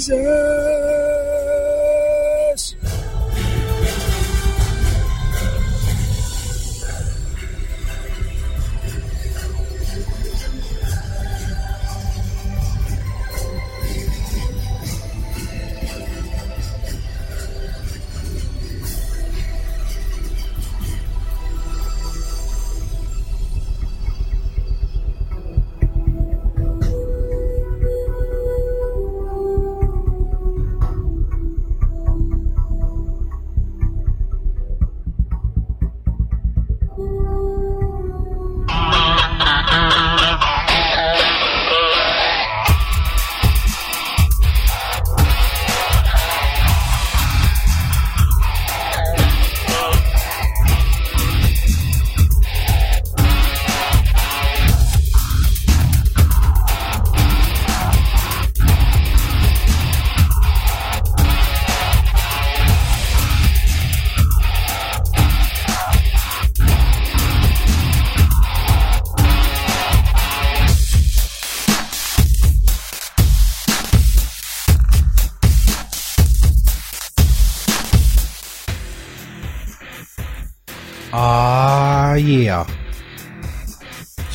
Ah,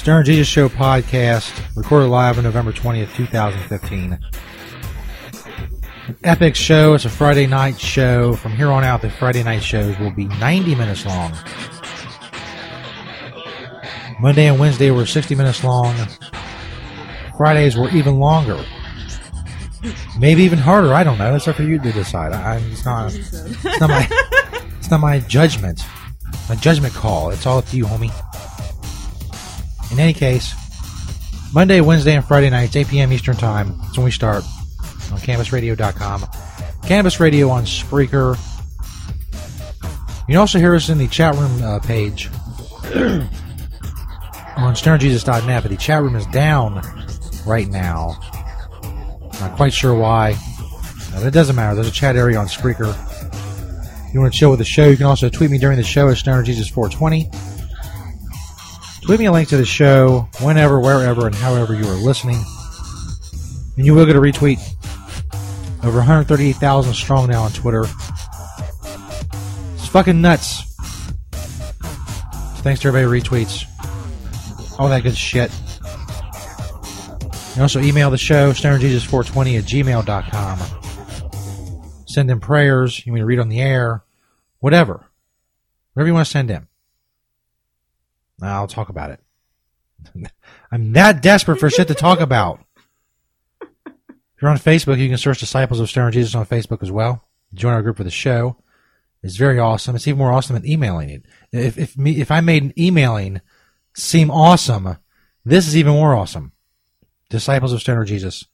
Stoner Jesus Show podcast, recorded live on November 20th, 2015. An epic show. It's a Friday night show. From here on out, the Friday night shows will be 90 minutes long. Monday and Wednesday were 60 minutes long. Fridays were even longer. Maybe even harder. I don't know. That's up for you to decide. I, I'm- it's not. It's not my. It's not my judgment. My judgment call. It's all up to you, homie. In any case, Monday, Wednesday, and Friday nights, 8 p.m. Eastern Time. That's when we start on CannabisRadio.com. Cannabis Radio on Spreaker. You can also hear us in the chat room uh, page on StonerJesus.net, but the chat room is down right now. Not quite sure why. but it doesn't matter. There's a chat area on Spreaker. If you want to chill with the show, you can also tweet me during the show at StonerJesus420. Tweet me a link to the show whenever, wherever, and however you are listening. And you will get a retweet. Over 138,000 strong now on Twitter. It's fucking nuts. Thanks to everybody who retweets. All that good shit. You also email the show, stonerjesus420 at gmail.com. Send in prayers. You want to read on the air. Whatever. Whatever you want to send in. I'll talk about it. I'm that desperate for shit to talk about. If you're on Facebook, you can search Disciples of Stoner Jesus on Facebook as well. Join our group for the show. It's very awesome. It's even more awesome than emailing it. If if me if I made emailing seem awesome, this is even more awesome. Disciples of Stoner Jesus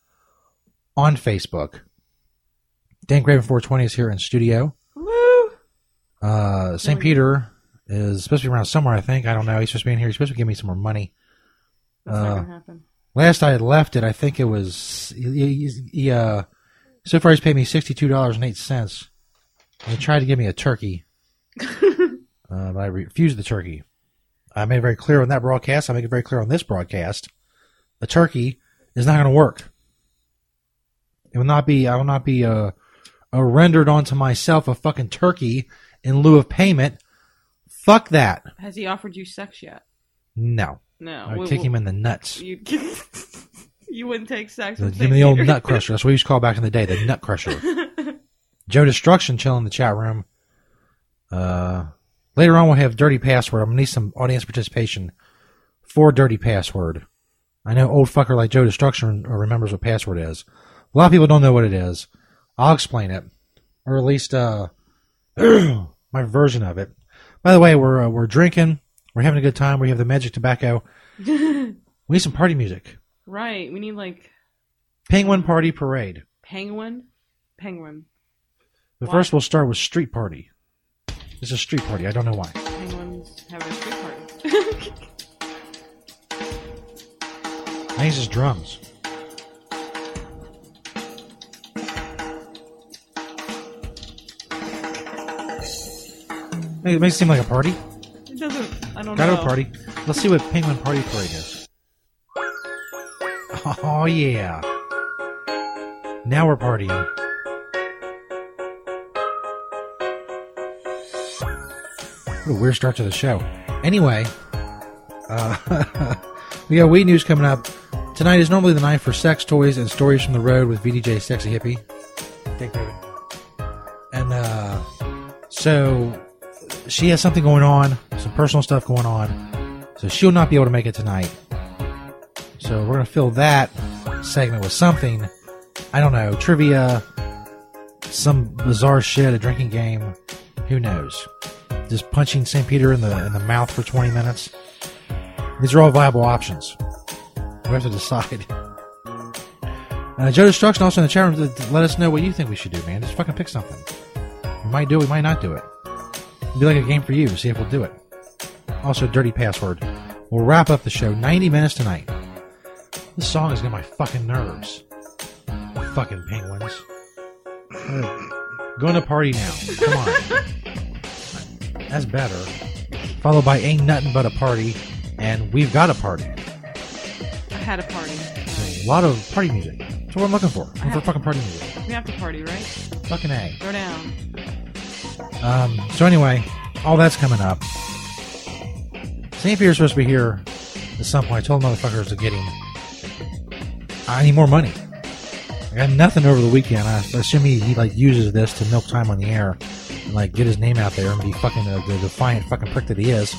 on Facebook. Dank Raven 420 is here in studio. Woo! Uh, St. Peter is supposed to be around somewhere. I think I don't know. He's supposed to be in here. He's supposed to give me some more money. That's Uh, not gonna happen. Last I had left it, I think it was he, he, he, uh, so far he's paid me sixty two dollars and eight cents. He tried to give me a turkey, uh, but I refused the turkey. I made it very clear on that broadcast. I make it very clear on this broadcast. The turkey is not going to work. It will not be. I will not be uh, uh, rendered onto myself a fucking turkey in lieu of payment. Fuck that. Has he offered you sex yet? No, No. I would kick wh- him in the nuts. You, you wouldn't take sex. Give me St. the old Peter. nut crusher. That's what we used to call back in the day, the nut crusher. Joe Destruction chilling in the chat room. Uh, later on, we'll have Dirty Password. I'm going to need some audience participation for Dirty Password. I know old fucker like Joe Destruction remembers what password is. A lot of people don't know what it is. I'll explain it, or at least uh, my version of it. By the way, we're uh, we're drinking. We're having a good time. We have the Magic Tobacco. we need some party music. right. We need like Penguin Party Parade. penguin. Penguin. But Why? first, we'll start with Street Party. It's a street party. I don't know why. Penguins have a street party. I think it's drums. It makes it seem like a party. it doesn't. I don't Gotta know. go party. Let's see what Penguin Party Parade is. Oh yeah. Now we're partying. What a weird start to the show. Anyway, uh, we got weed news coming up. Tonight is normally the night for sex toys and stories from the road with VDJ Sexy Hippie. Thank you. And uh, so she has something going on, some personal stuff going on. So she'll not be able to make it tonight. So we're gonna fill that segment with something. I don't know, trivia, some bizarre shit, a drinking game. Who knows? Just punching St. Peter in the in the mouth for 20 minutes. These are all viable options. We have to decide. Uh, Joe Destruction also in the chat room let us know what you think we should do, man. Just fucking pick something. We might do it, we might not do it. It'd be like a game for you to see if we'll do it. Also, dirty password. We'll wrap up the show 90 minutes tonight. This song is getting my fucking nerves. Fucking penguins. Going to party now. Come on. That's better. Followed by Ain't Nothing But a Party and We've Got a Party. I had a party. A lot of party music. That's what I'm looking for. I'm for fucking party music. We have to party, right? Fucking A. Go down. Um, so anyway, all that's coming up. St. Peter's supposed to be here at some point. I told motherfuckers to get him. I need more money. I got nothing over the weekend. I assume he, he like uses this to milk time on the air and like get his name out there and be fucking the, the defiant fucking prick that he is.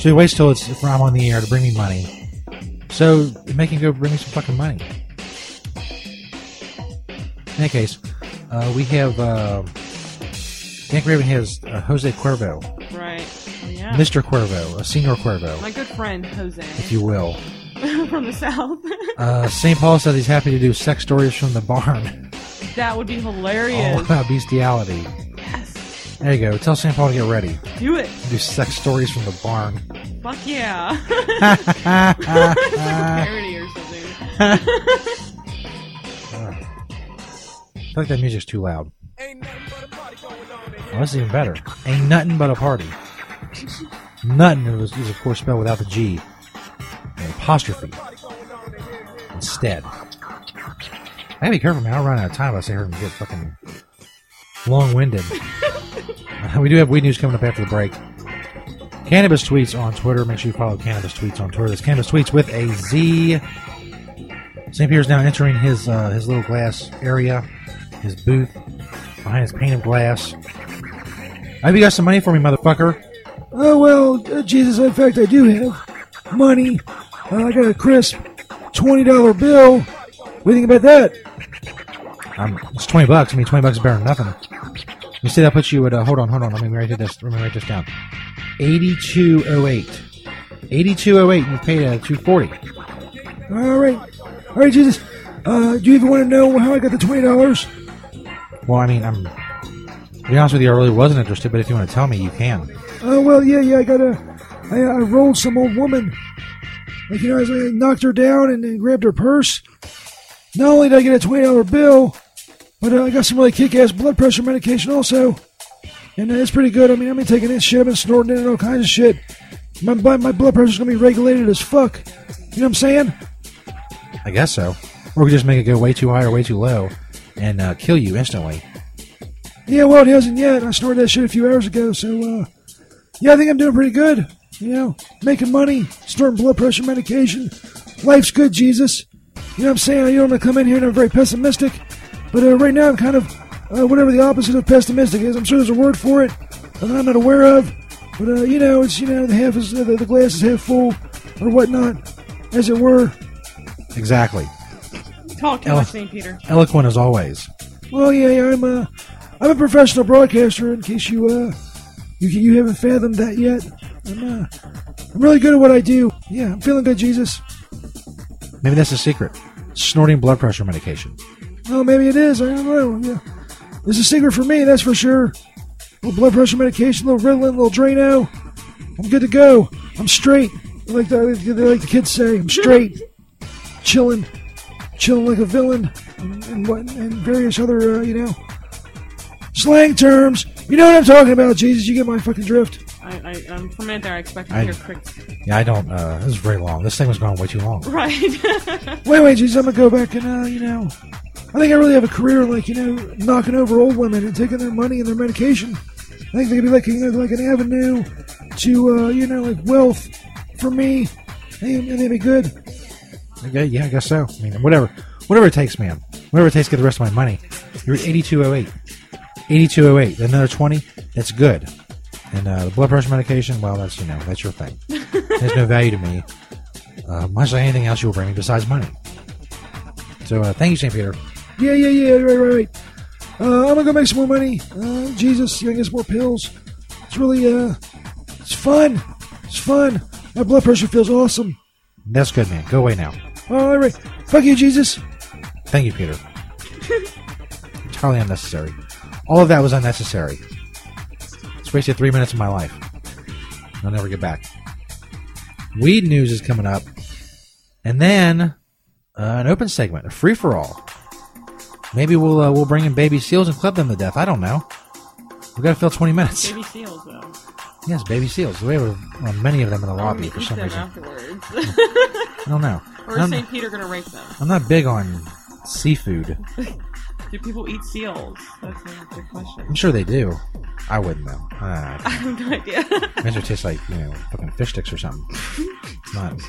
So he waits till it's I'm on the air to bring me money. So make him go bring me some fucking money. In any case, uh, we have uh, Dank Raven has uh, Jose Cuervo, Right. Oh, yeah. Mr. Cuervo, a Senor Cuervo, My good friend Jose if you will. from the south. Uh, St. Paul says he's happy to do sex stories from the barn. that would be All hilarious. about bestiality. Yes. There you go. Tell St. Paul to get ready. Do it. Do sex stories from the barn. Fuck yeah. it's like a parody or something. I feel like that music's too loud. Is even better. Ain't nothing but a party. Nothing is, is of course spelled without the G. An apostrophe. Instead. I gotta be careful, man. I'll run out of time if I say her and get fucking long winded. we do have weed news coming up after the break. Cannabis tweets on Twitter. Make sure you follow Cannabis tweets on Twitter. That's Cannabis tweets with a Z. St. Peter's now entering his uh, his little glass area, his booth behind his pane of glass. Have you got some money for me, motherfucker? Oh, well, uh, Jesus, in fact, I do have money. Uh, I got a crisp $20 bill. What do you think about that? Um, it's twenty bucks. I mean, twenty bucks is better than nothing. You see that puts you at uh, hold on, hold on. Let me write this. Let me write this down. Eighty-two oh eight. Eighty-two oh eight. You paid uh, two forty. All right. All right, Jesus. Uh, do you even want to know how I got the $20? Well, I mean, I'm. To be honest with you, I really wasn't interested. But if you want to tell me, you can. Oh well, yeah, yeah. I got a. I, I rolled some old woman. Like you know, I, knocked her down and, and grabbed her purse. Not only did I get a twenty dollar bill, but uh, I got some really kick ass blood pressure medication also, and uh, it's pretty good. I mean, I've been taking this shit, I've been snorting it and all kinds of shit. My my, my blood pressure's gonna be regulated as fuck. You know what I'm saying? I guess so. Or we could just make it go way too high or way too low and uh, kill you instantly. Yeah, well, it hasn't yet. I snorted that shit a few hours ago, so uh, yeah, I think I'm doing pretty good. You know, making money, snorting blood pressure medication. Life's good, Jesus. You know what I'm saying? You don't want to come in here and I'm very pessimistic, but uh, right now I'm kind of uh, whatever the opposite of pessimistic is. I'm sure there's a word for it that I'm not aware of, but uh, you know, it's you know the half is uh, the, the glass is half full or whatnot, as it were. Exactly. Talk to Ella. us, St. Peter. Eloquent as always. Well, yeah, yeah, I'm a, I'm a professional broadcaster. In case you, uh, you you haven't fathomed that yet, I'm, uh, I'm really good at what I do. Yeah, I'm feeling good, Jesus. Maybe that's the secret. Snorting blood pressure medication. Oh, maybe it is. I don't know. Yeah, it's a secret for me, that's for sure. little blood pressure medication, little Ritalin, little Drano. I'm good to go. I'm straight. Like the like the kids say, I'm straight, chilling, chilling like a villain, and, and what and various other uh, you know slang terms. You know what I'm talking about, Jesus. You get my fucking drift. I, I, um, for a minute there, I expected I- to hear crickets. Yeah, I don't. Uh, this is very long. This thing was going way too long. Right. Wait, wait, Jesus. I'm gonna go back and uh, you know, I think I really have a career like you know knocking over old women and taking their money and their medication. I think they could be like you know like an avenue to uh, you know like wealth for me, and, and they'd be good. Okay, yeah, I guess so. I mean, whatever, whatever it takes, man. Whatever it takes to get the rest of my money. You're at 8208. 8208. Another 20. That's good. And uh, the blood pressure medication, well, that's you know, that's your thing. There's no value to me. Uh, much like anything else you will bring me besides money. So uh, thank you, St. Peter. Yeah, yeah, yeah. Right, right, right. Uh, I'm gonna go make some more money. Uh, Jesus, you know, get some more pills. It's really uh, it's fun. It's fun. My blood pressure feels awesome. That's good, man. Go away now. All right. Fuck you, Jesus. Thank you, Peter. Entirely unnecessary. All of that was unnecessary. It's wasted three minutes of my life. I'll never get back. Weed news is coming up, and then uh, an open segment, a free for all. Maybe we'll uh, we'll bring in baby seals and club them to death. I don't know. We've got to fill twenty minutes. Baby seals, though. Yes, baby seals. We have uh, many of them in the lobby for some reason. afterwards. I don't know. or is St. Peter going to rape them? I'm not big on seafood. Do people eat seals? That's a good question. I'm sure they do. I wouldn't though. Uh, I have no idea. Makes it taste like you know fucking fish sticks or something. It's not.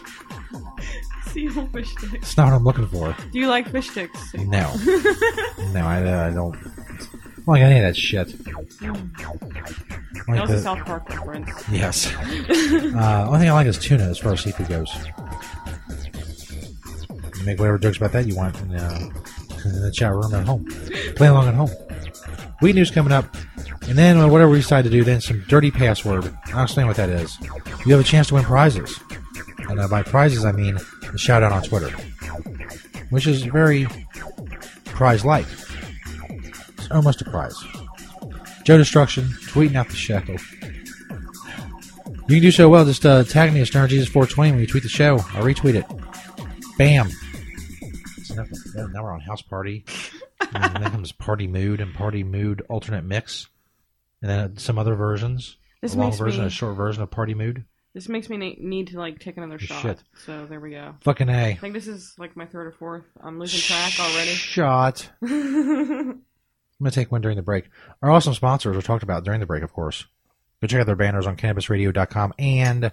Seal fish sticks. It's not what I'm looking for. Do you like fish sticks? No, no, I, uh, I don't. I don't like any of that shit. That was a South Park reference. yes. Uh, only thing I like is tuna as far as seafood goes. You make whatever jokes about that you want in, uh, in the chat room at home. Play along at home. Weed news coming up. And then whatever we decide to do, then some dirty password. I'll explain what that is. You have a chance to win prizes. And uh, by prizes, I mean a shout out on Twitter, which is very prize like. It's almost a prize. Joe Destruction tweeting out the show. You can do so well. Just uh, tag me at StonerJesus420 when you tweet the show. I'll retweet it. Bam. Now, we're on House Party. and then comes Party Mood and Party Mood alternate mix. And then some other versions. This a long version, me- a short version of Party Mood. This makes me ne- need to like take another shot. Shit. So there we go. Fucking A. I think this is like my third or fourth. I'm losing track already. Shot. I'm going to take one during the break. Our awesome sponsors were talked about during the break, of course. Go check out their banners on cannabisradio.com and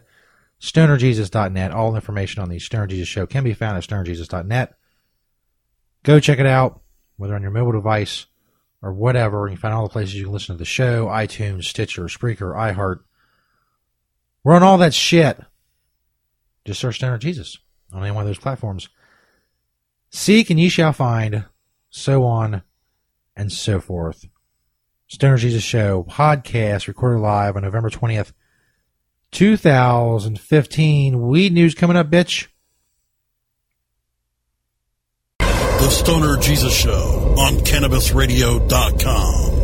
stonerjesus.net. All information on the Stoner Jesus show can be found at stonerjesus.net. Go check it out, whether on your mobile device or whatever. You can find all the places you can listen to the show iTunes, Stitcher, Spreaker, iHeart. We're on all that shit. Just search Stoner Jesus on any one of those platforms. Seek and ye shall find, so on and so forth. Stoner Jesus Show podcast recorded live on November 20th, 2015. Weed news coming up, bitch. The Stoner Jesus Show on CannabisRadio.com.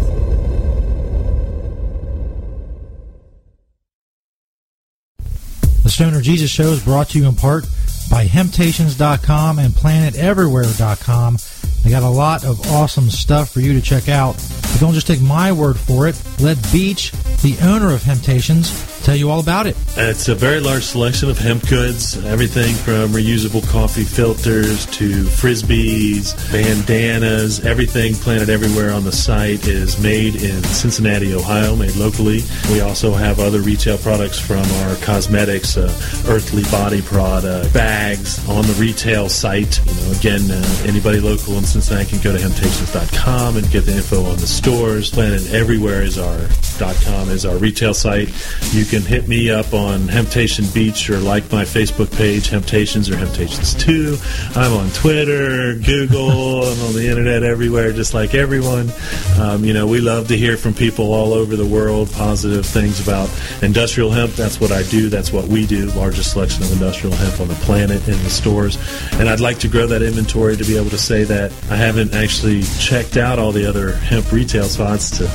The Stoner Jesus Show is brought to you in part by Hemptations.com and PlanetEverywhere.com they got a lot of awesome stuff for you to check out. But don't just take my word for it. Let Beach, the owner of Hemptations, tell you all about it. It's a very large selection of hemp goods, everything from reusable coffee filters to frisbees, bandanas, everything Planet Everywhere on the site is made in Cincinnati, Ohio, made locally. We also have other retail products from our cosmetics, uh, Earthly Body product, bags on the retail site. You know, again, uh, anybody local in Cincinnati can go to hemptations.com and get the info on the stores. Planet Everywhere is our .com is our retail site. You can hit me up on Hemptation Beach or like my Facebook page, Hemptations or Hemptations 2. I'm on Twitter, Google, I'm on the internet everywhere, just like everyone. Um, you know, we love to hear from people all over the world, positive things about industrial hemp. That's what I do. That's what we do. Largest selection of industrial hemp on the planet in the stores. And I'd like to grow that inventory to be able to say that I haven't actually checked out all the other hemp retail spots to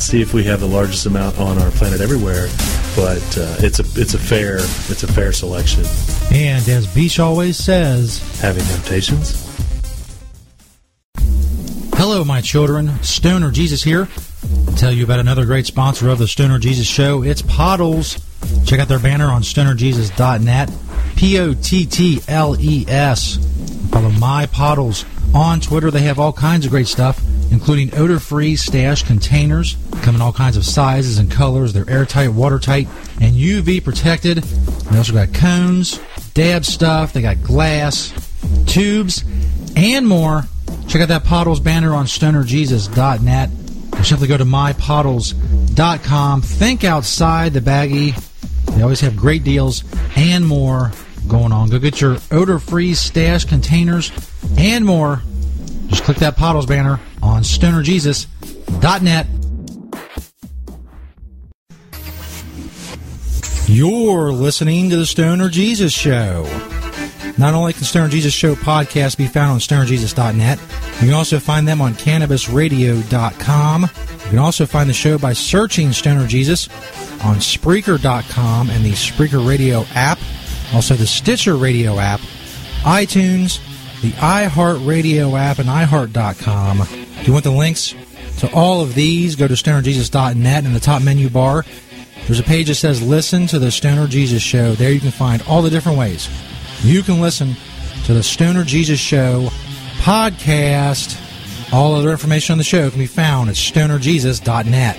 see if we have the largest amount on our planet everywhere. But uh, it's a it's a fair it's a fair selection. And as Beach always says, Having Hemptations. Hello, my children. Stoner Jesus here. I'll tell you about another great sponsor of the Stoner Jesus Show. It's Pottles. Check out their banner on stonerjesus.net. P O T T L E S. Follow My Pottles on Twitter. They have all kinds of great stuff, including odor free stash containers. Come in all kinds of sizes and colors. They're airtight, watertight, and UV protected. They also got cones, dab stuff. They got glass, tubes, and more. Check out that Pottles banner on stonerjesus.net. Or simply go to mypottles.com. Think outside the baggie. They always have great deals and more going on. Go get your odor free stash containers and more. Just click that Pottles banner on stonerjesus.net. You're listening to the Stoner Jesus Show. Not only can Stoner Jesus Show podcast be found on stonerjesus.net, you can also find them on cannabisradio.com. You can also find the show by searching Stoner Jesus on Spreaker.com and the Spreaker Radio app, also the Stitcher Radio app, iTunes, the iHeartRadio app, and iHeart.com. If you want the links to all of these, go to stonerjesus.net in the top menu bar. There's a page that says Listen to the Stoner Jesus Show. There you can find all the different ways you can listen to the Stoner Jesus Show podcast. All other information on the show can be found at stonerjesus.net.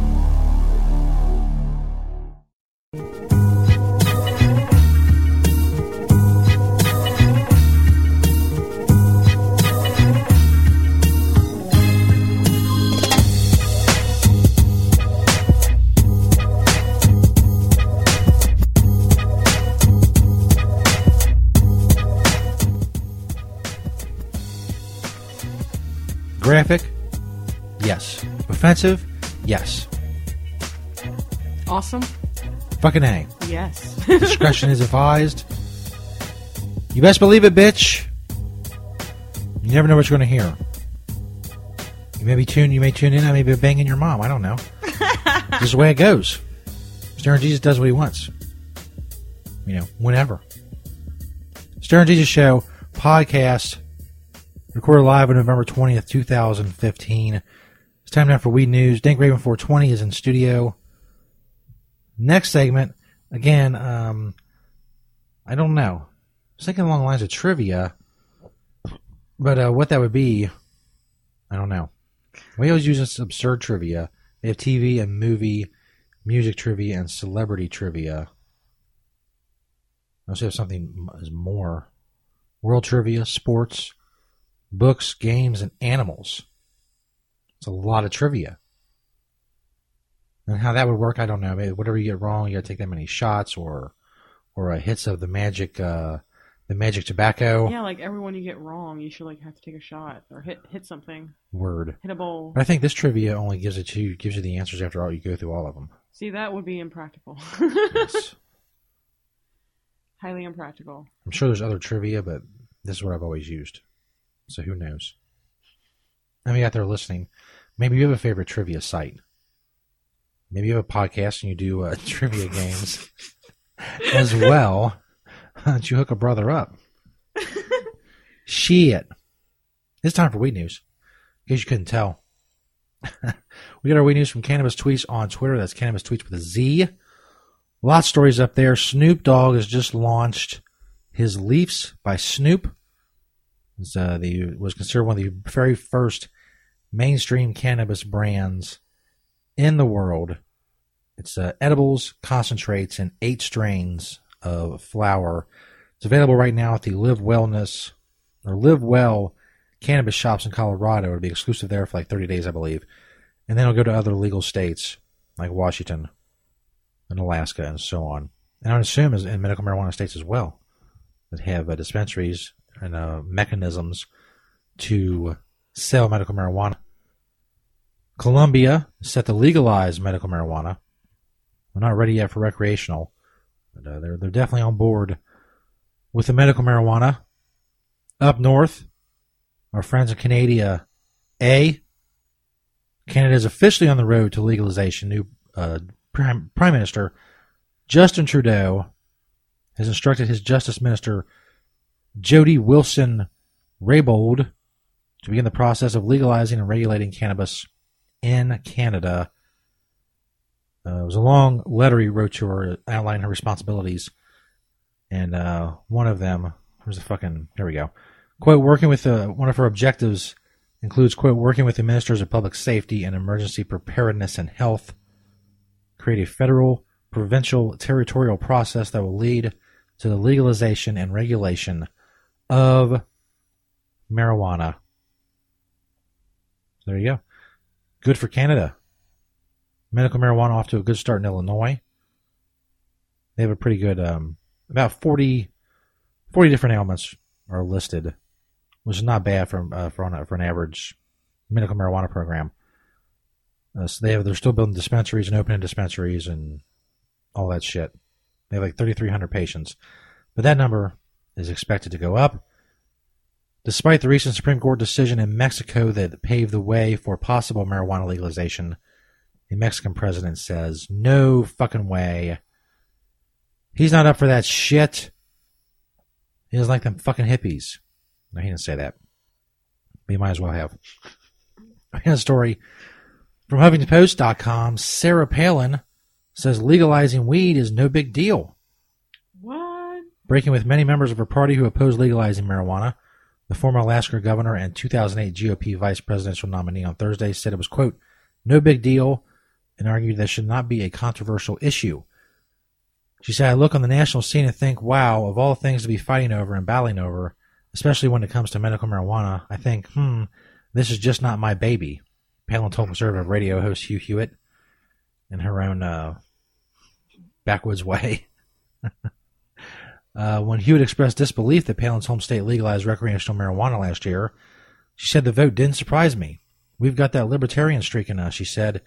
Graphic? Yes. Offensive? Yes. Awesome. Fucking A. Yes. Discretion is advised. You best believe it, bitch. You never know what you're going to hear. You may be tuned. You may tune in. I may be banging your mom. I don't know. this is the way it goes. Stoner Jesus does what he wants. You know, whenever. Stoner Jesus Show podcast recorded live on November twentieth, two thousand fifteen. It's time now for Weed News. Dank Raven 420 is in studio. Next segment, again, um, I don't know. I thinking along the lines of trivia, but uh, what that would be, I don't know. We always use this absurd trivia. They have TV and movie, music trivia, and celebrity trivia. I also have something is more world trivia, sports, books, games, and animals. It's a lot of trivia. And how that would work, I don't know. Maybe whatever you get wrong, you got to take that many shots or or uh, hits of the magic uh, the magic tobacco yeah, like everyone you get wrong, you should like have to take a shot or hit hit something, word. hit a bowl. But I think this trivia only gives it to you, gives you the answers after all you go through all of them. See, that would be impractical. Yes. Highly impractical. I'm sure there's other trivia, but this is what I've always used. So who knows? I mean, out there listening, maybe you have a favorite trivia site. Maybe you have a podcast and you do uh, trivia games as well. Don't you hook a brother up? Shit. It's time for Weed News. In case you couldn't tell. we got our Weed News from Cannabis Tweets on Twitter. That's Cannabis Tweets with a Z. Lots of stories up there. Snoop Dogg has just launched his Leafs by Snoop. It's, uh, the was considered one of the very first mainstream cannabis brands in the world. It's uh, edibles, concentrates, and eight strains of flower. It's available right now at the Live Wellness or Live Well cannabis shops in Colorado. It'll be exclusive there for like 30 days, I believe. And then it'll go to other legal states like Washington and Alaska and so on. And I would assume in medical marijuana states as well that have uh, dispensaries and uh, mechanisms to sell medical marijuana. Colombia set to legalize medical marijuana. We're not ready yet for recreational, but uh, they're they're definitely on board with the medical marijuana. Up north, our friends in Canada, A. Canada is officially on the road to legalization. New uh, Prime, Prime Minister Justin Trudeau has instructed his Justice Minister Jody Wilson Raybould to begin the process of legalizing and regulating cannabis in Canada. Uh, it was a long letter he wrote to her outlining her responsibilities, and uh, one of them, where's the fucking? Here we go. Quote: Working with uh, one of her objectives includes quote working with the ministers of public safety and emergency preparedness and health, create a federal, provincial, territorial process that will lead to the legalization and regulation of marijuana. There you go. Good for Canada. Medical marijuana off to a good start in Illinois. They have a pretty good, um, about 40, 40 different ailments are listed, which is not bad for uh, for, an, for an average medical marijuana program. Uh, so they have they're still building dispensaries and opening dispensaries and all that shit. They have like 3,300 patients, but that number is expected to go up. Despite the recent Supreme Court decision in Mexico that paved the way for possible marijuana legalization, the Mexican president says, no fucking way. He's not up for that shit. He doesn't like them fucking hippies. No, he didn't say that. But he might as well have. Got a story from HuffingtonPost.com. Sarah Palin says legalizing weed is no big deal. Breaking with many members of her party who oppose legalizing marijuana, the former Alaska governor and 2008 GOP vice presidential nominee on Thursday said it was, quote, no big deal and argued that should not be a controversial issue. She said, I look on the national scene and think, wow, of all things to be fighting over and battling over, especially when it comes to medical marijuana, I think, hmm, this is just not my baby. Palin told conservative radio host Hugh Hewitt in her own uh, backwoods way. Uh, when Hewitt expressed disbelief that Palin's home state legalized recreational marijuana last year, she said the vote didn't surprise me. We've got that libertarian streak in us, she said,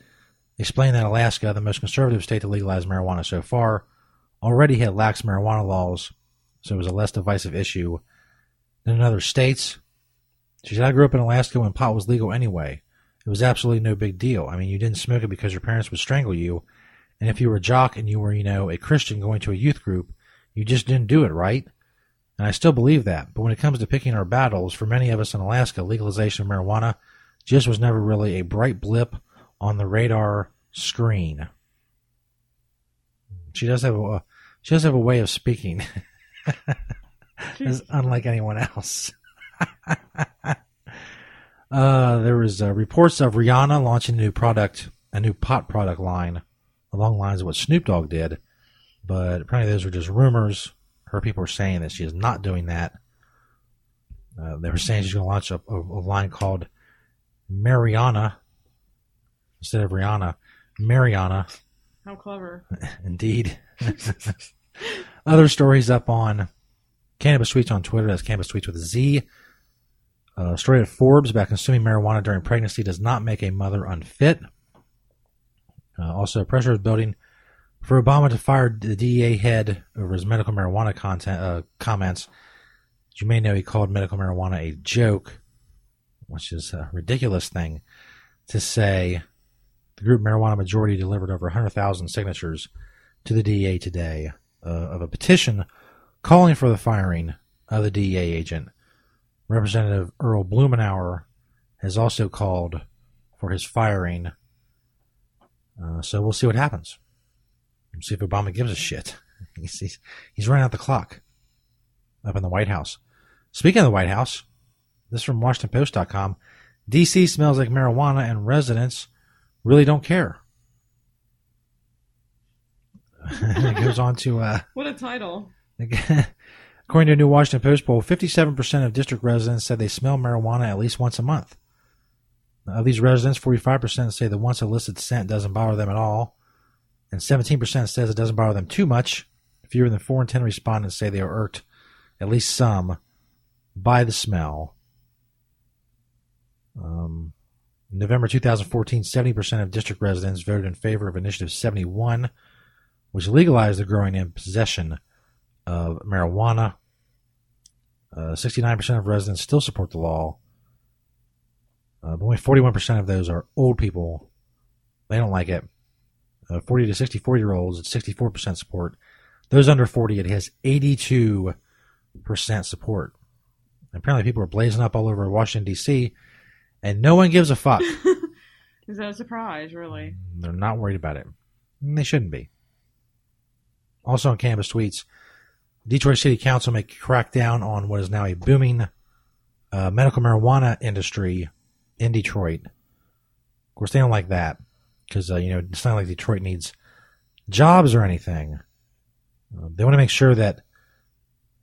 explaining that Alaska, the most conservative state to legalize marijuana so far, already had lax marijuana laws, so it was a less divisive issue than in other states. She said, I grew up in Alaska when pot was legal anyway. It was absolutely no big deal. I mean, you didn't smoke it because your parents would strangle you. And if you were a jock and you were, you know, a Christian going to a youth group, you just didn't do it, right? And I still believe that. But when it comes to picking our battles, for many of us in Alaska, legalization of marijuana just was never really a bright blip on the radar screen. She does have a she does have a way of speaking, unlike anyone else. uh, there was uh, reports of Rihanna launching a new product, a new pot product line, along the lines of what Snoop Dogg did, but apparently those were just rumors. Her people were saying that she is not doing that. Uh, they were saying she's going to launch a, a, a line called MaRihanna instead of Rihanna. MaRihanna, How clever. indeed. Other stories up on Cannabis Tweets on Twitter. That's Cannabis Tweets with a Z. Uh, story at Forbes about consuming marijuana during pregnancy does not make a mother unfit. Uh, also, pressure is building for Obama to fire the DEA head over his medical marijuana content uh, comments. You may know, he called medical marijuana a joke, which is a ridiculous thing to say. The group Marijuana Majority delivered over 100,000 signatures to the DEA today uh, of a petition calling for the firing of the DEA agent. Representative Earl Blumenauer has also called for his firing. Uh, so we'll see what happens. See if Obama gives a shit. He's, he's, he's running out the clock up in the White House. Speaking of the White House, this is from WashingtonPost.com. DC smells like marijuana and residents really don't care. it goes on to uh, What a title. According to a new Washington Post poll, 57% of district residents said they smell marijuana at least once a month. Of these residents, 45% say the once illicit scent doesn't bother them at all, and 17% says it doesn't bother them too much. Fewer than 4 in 10 respondents say they are irked, at least some, by the smell. Um, November 2014, 70% of district residents voted in favor of Initiative 71, which legalized the growing and possession of marijuana. Uh, 69% of residents still support the law, uh, but only 41% of those are old people. They don't like it. Uh, 40 to 64 year olds, it's 64% support. Those under 40, it has 82% support. And apparently, people are blazing up all over Washington, D.C., and no one gives a fuck. Is that a surprise, really? They're not worried about it. And they shouldn't be. Also on Cannabis tweets, Detroit City Council may crack down on what is now a booming uh, medical marijuana industry in Detroit. Of course, they don't like that because uh, you know it's not like Detroit needs jobs or anything. Uh, they want to make sure that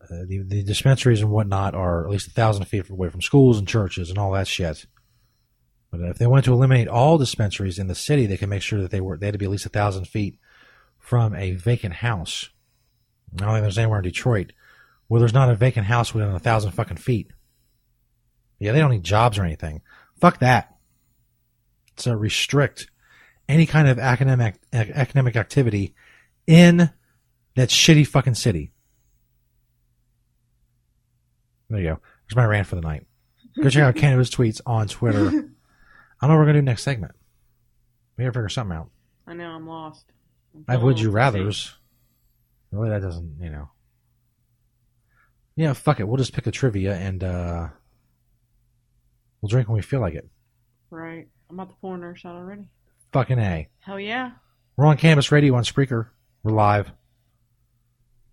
uh, the, the dispensaries and whatnot are at least a thousand feet away from schools and churches and all that shit. But if they wanted to eliminate all dispensaries in the city, they can make sure that they were they had to be at least a thousand feet from a vacant house. I don't think there's anywhere in Detroit where there's not a vacant house within a thousand fucking feet. Yeah, they don't need jobs or anything. Fuck that. So restrict any kind of academic academic activity in that shitty fucking city. There you go. There's my rant for the night. Go check out Cannabis tweets on Twitter. I don't know what we're gonna do next segment. We gotta figure something out. I know, I'm lost. I'm I have would you rather's. Really, that doesn't, you know. Yeah, fuck it. We'll just pick a trivia and uh we'll drink when we feel like it. Right. I'm about the another shot already. Fucking A. Hell yeah. We're on Cannabis Radio on Spreaker. We're live.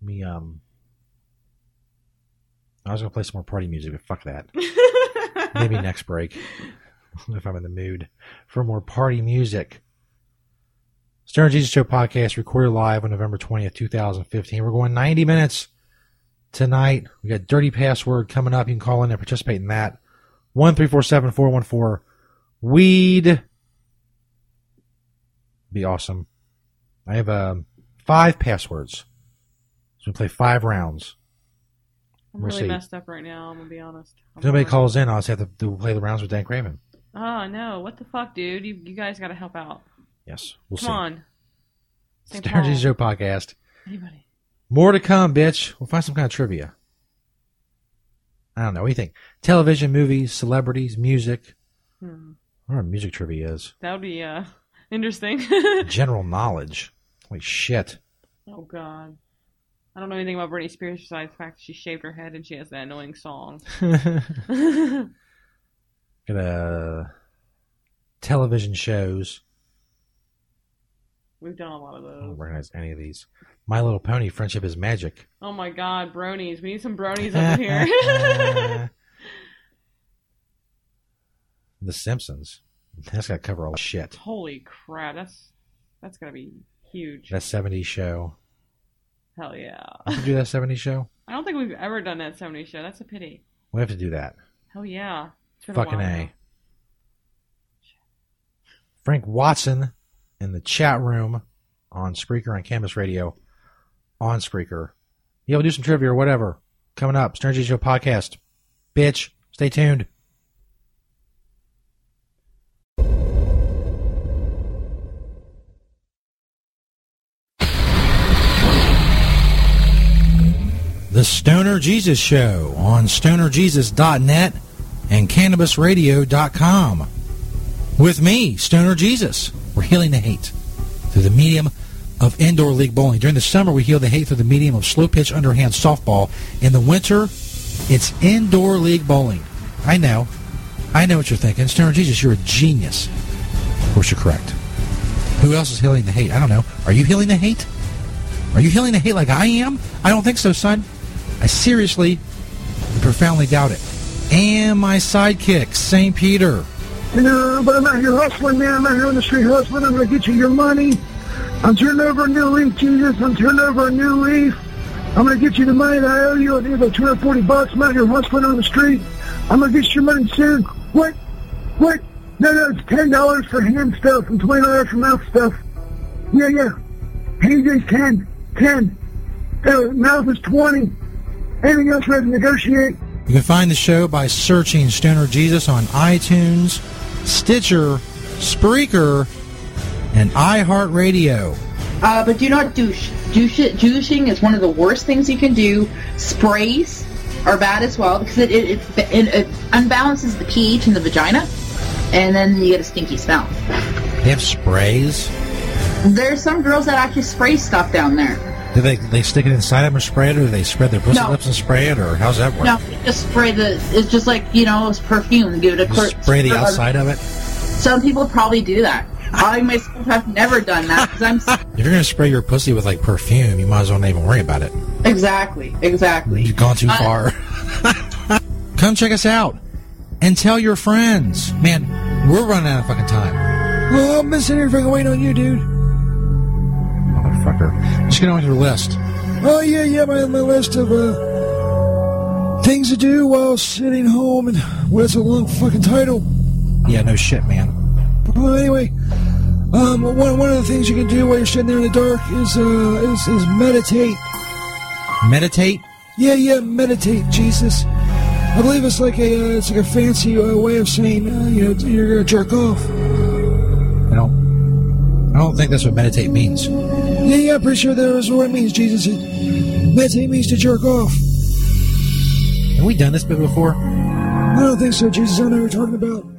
Me, um. I was gonna play some more party music, but fuck that. Maybe next break. if I'm in the mood for more party music. Stoner Jesus Show podcast recorded live on November 20th, 2015. We're going 90 minutes tonight. We got Dirty Password coming up. You can call in and participate in that. 1 414 Weed. Be awesome. I have um, five passwords. So we play five rounds. I'm really messed up right now, I'm gonna be honest. I'm If nobody calls in, I'll just have to do, play the rounds with Dank Raven. Oh no! What the fuck, dude? You you guys got to help out. Yes, we'll Come see. on. St. Show podcast. Anybody? More to come, bitch. We'll find some kind of trivia. I don't know. What do you think? Television, movies, celebrities, music. Hmm. I don't know what music trivia is. That would be uh interesting. General knowledge. Holy shit. oh god. I don't know anything about Britney Spears besides the fact that she shaved her head and she has that annoying song. Gonna uh, television shows. We've done a lot of I those. don't recognize any of these. My Little Pony, Friendship is Magic. Oh my god, bronies. We need some bronies over here. the Simpsons. That's got to cover all the shit. Holy crap, that's that's gotta be huge. That 70s show. Hell yeah. We should do that 70s show. I don't think we've ever done that 70 show. That's a pity. We have to do that. Hell yeah. Fucking a. while A. now. Frank Watson in the chat room on Spreaker on Cannabis Radio on Spreaker. Yeah, we'll do some trivia or whatever. Coming up, Stern Show podcast. Bitch, stay tuned. The Stoner Jesus Show on stonerjesus.net and cannabisradio.com. With me, Stoner Jesus. We're healing the hate through the medium of indoor league bowling. During the summer, we heal the hate through the medium of slow pitch underhand softball. In the winter, it's indoor league bowling. I know. I know what you're thinking. Stoner Jesus, you're a genius. Of course, you're correct. Who else is healing the hate? I don't know. Are you healing the hate? Are you healing the hate like I am? I don't think so, son. I seriously profoundly doubt it. And my sidekick, St. Peter. Know, but I'm out here hustling, man. I'm out here on street hustling. I'm going to get you your money. I'm turning over a new leaf, Jesus. I'm turning over a new leaf. I'm going to get you the money that I owe you. I think about 240 bucks. I'm out here hustling on the street. I'm going to get you your money soon. What? What? No, no, it's $10 for hand stuff and $20 for mouth stuff. Yeah, yeah. AJ's 10. 10. Uh, mouth is 20. Anything else ready to negotiate? You can find the show by searching Stoner Jesus on iTunes, Stitcher, Spreaker, and iHeartRadio. Uh, but do not douche. douche. Douching is one of the worst things you can do. Sprays are bad as well because it, it, it, it, it unbalances the pH in the vagina, and then you get a stinky smell. They have sprays. There's some girls that actually spray stuff down there. Do they they stick it inside of them or spray it, or do they spread their pussy No. lips and spray it, or how's that work? No, just spray the. It's just like you know, it's perfume. Give it a Just quick spray the spray- outside of it. Some people probably do that. I myself have never done that because I'm If you're gonna spray your pussy with like perfume, you might as well not even worry about it. exactly, exactly. You've gone too Uh, far. Come check us out and tell your friends. Man, we're running out of fucking time. Oh, I'm missing here fucking waiting on you, dude. Motherfucker. Just get on with your list. Oh yeah, yeah, my my list of uh things to do while sitting home and well, that's a long fucking title. Yeah, no shit, man. Well, anyway, um, one one of the things you can do while you're sitting there in the dark is uh is, is meditate. Meditate. Yeah, yeah, meditate, Jesus. I believe it's like a uh, it's like a fancy uh, way of saying uh, you know you're gonna jerk off. I don't. I don't think that's what meditate means. Yeah, yeah, I'm pretty sure that is what it means, Jesus. It, meditate means to jerk off. Have we done this bit before? I don't think so, Jesus. I know what you're talking about.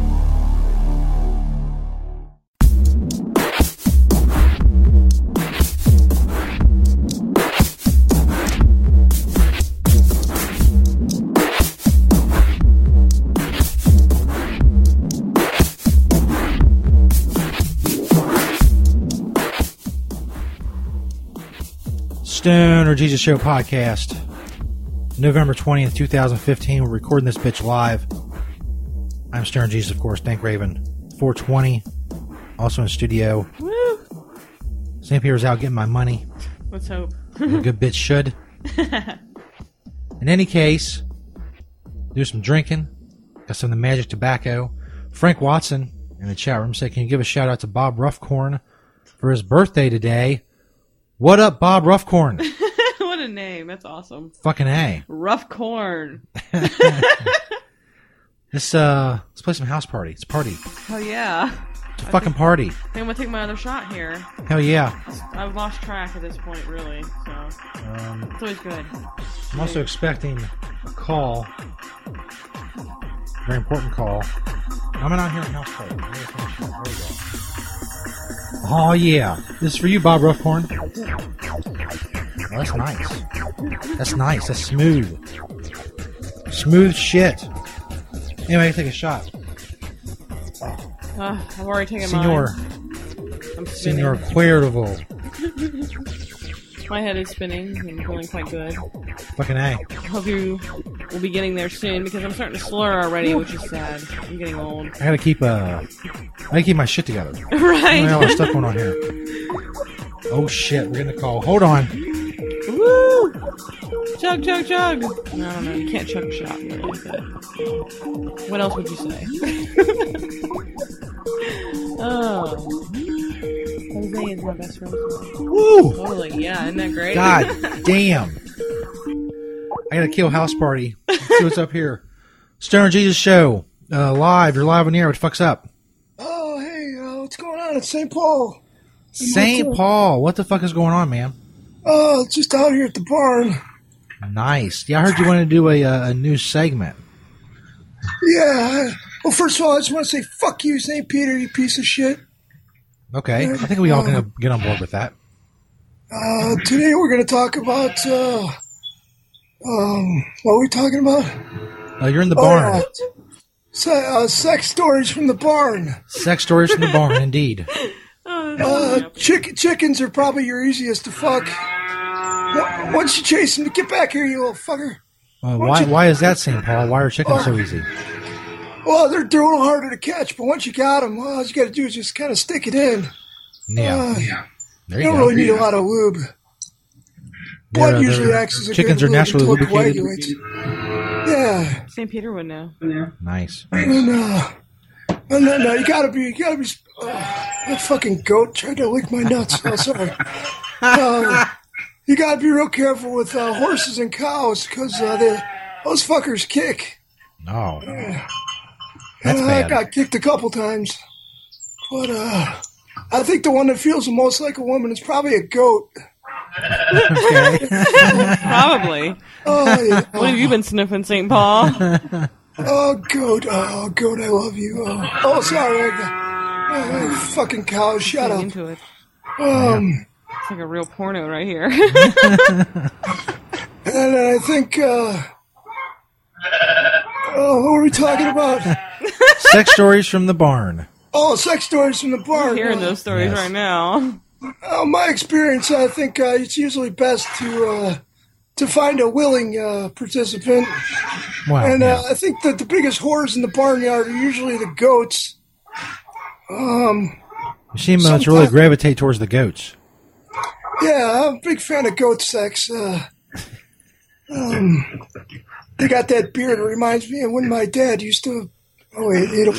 Stoner Jesus Show podcast. November 20th, 2015. We're recording this bitch live. I'm Stoner Jesus, of course. Dank Raven. 420. Also in studio. Woo! St. Peter's out getting my money. Let's hope. A good bitch should. In any case, do some drinking. Got some of the magic tobacco. Frank Watson in the chat room said, "Can you give a shout out to Bob Ruffcorn for his birthday today?" What up, Bob Ruffcorn? what a name. That's awesome. Fucking a. Rough corn. Let's uh, let's play some house party. It's a party. Oh yeah. It's a fucking party. I think I'm gonna take my other shot here. Hell yeah. I've lost track at this point, really. So Um, it's always good. I'm also expecting a call. Very important call. I'm not here in house party. Oh yeah, this is for you, Bob Ruffcorn. Oh, that's nice. That's nice. That's smooth. Smooth shit. Anyway, take a shot, Uh, I've already taken Senor. mine. I'm spinning. Senor Cuervo. My head is spinning and feeling quite good. Fucking a. Hope you will be getting there soon because I'm starting to slur already, which is sad. I'm getting old. I gotta keep uh, I gotta keep my shit together. right? Well, there's stuff going on here. Oh shit, we're getting a call. Hold on. Woo! Chug, chug, chug! No, I don't know. You can't chug a shot, really. But what else would you say? oh. Jose is my best friend. Woo! Totally, yeah. Isn't that great? God damn. I got a kill house party. Let's see what's up here. Stoner Jesus Show. Uh, live. You're live on the air. What the fuck's up? Oh, hey, uh, what's going on? It's St. Paul. St. Paul. What the fuck is going on, man? Oh, just out here at the barn. Nice. Yeah, I heard you wanted to do a, uh, a new segment. Yeah. Well, first of all, I just want to say, fuck you, St. Peter, you piece of shit. Okay. I think we all can get on board with that. Uh, today we're going to talk about, uh, um, what are we talking about? Uh, you're in the Oh, barn. yeah. Se- uh, sex stories from the barn. Sex stories from the barn, indeed. Uh, chick- chickens are probably your easiest to fuck. Once you chase them, get back here, you little fucker. Uh, why, why is that, St. Paul? Why are chickens so easy? Well, they're, they're a little harder to catch, but once you got them, well, all you got to do is just kind of stick it in. Yeah. Uh, There you you don't go. really need a lot of lube. They're- Blood usually acts as a chickens good are naturally until lubricated. coagulates. Yeah. St. Peter would know. Nice. And, uh, and then, uh, you gotta be, you gotta be, uh, that fucking goat tried to lick my nuts. Oh, sorry. Uh, you gotta be real careful with, uh, horses and cows, cause, uh, those fuckers kick. Oh. That's Uh, I got kicked a couple times. But, uh, I think the one that feels the most like a woman is probably a goat. Probably. Oh, yeah. What have you been sniffing, St. Paul? Oh, goat. Oh, goat, I love you. Oh, oh sorry. I oh, fucking cow, shut up. into it. Um, It's like a real porno right here. and I think, uh, oh, what were we talking about? Sex stories from the barn. Oh, sex stories from the barn. I'm hearing those stories Yes. right now. Uh, my experience, I think uh, it's usually best to uh, to find a willing uh, participant. Wow. And yeah. uh, I think that the biggest whores in the barnyard are usually the goats. Um, you seem uh, to really gravitate towards the goats. yeah, I'm a big fan of goat sex. Uh, um, they got that beard. It reminds me of when my dad used to. Oh wait, it'll.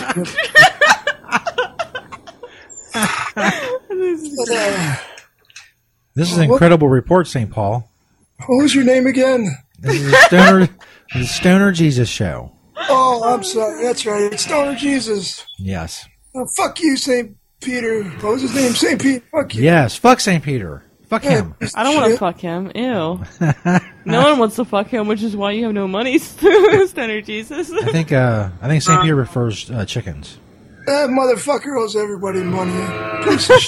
but, uh, This is an incredible report, St. Paul. what was your name again? This is the Stoner, the Stoner Jesus Show. Oh, I'm sorry. That's right. It's Stoner Jesus. Yes. Uh, fuck you, St. Peter. What was his name? St. Peter. Fuck you. Yes. Fuck St. Peter. Fuck him. I don't want to fuck him. Ew. no one wants to fuck him, which is why you have no money, Stoner Jesus. I think uh, I think St. Peter refers uh, chickens. That motherfucker owes everybody money. Piece of.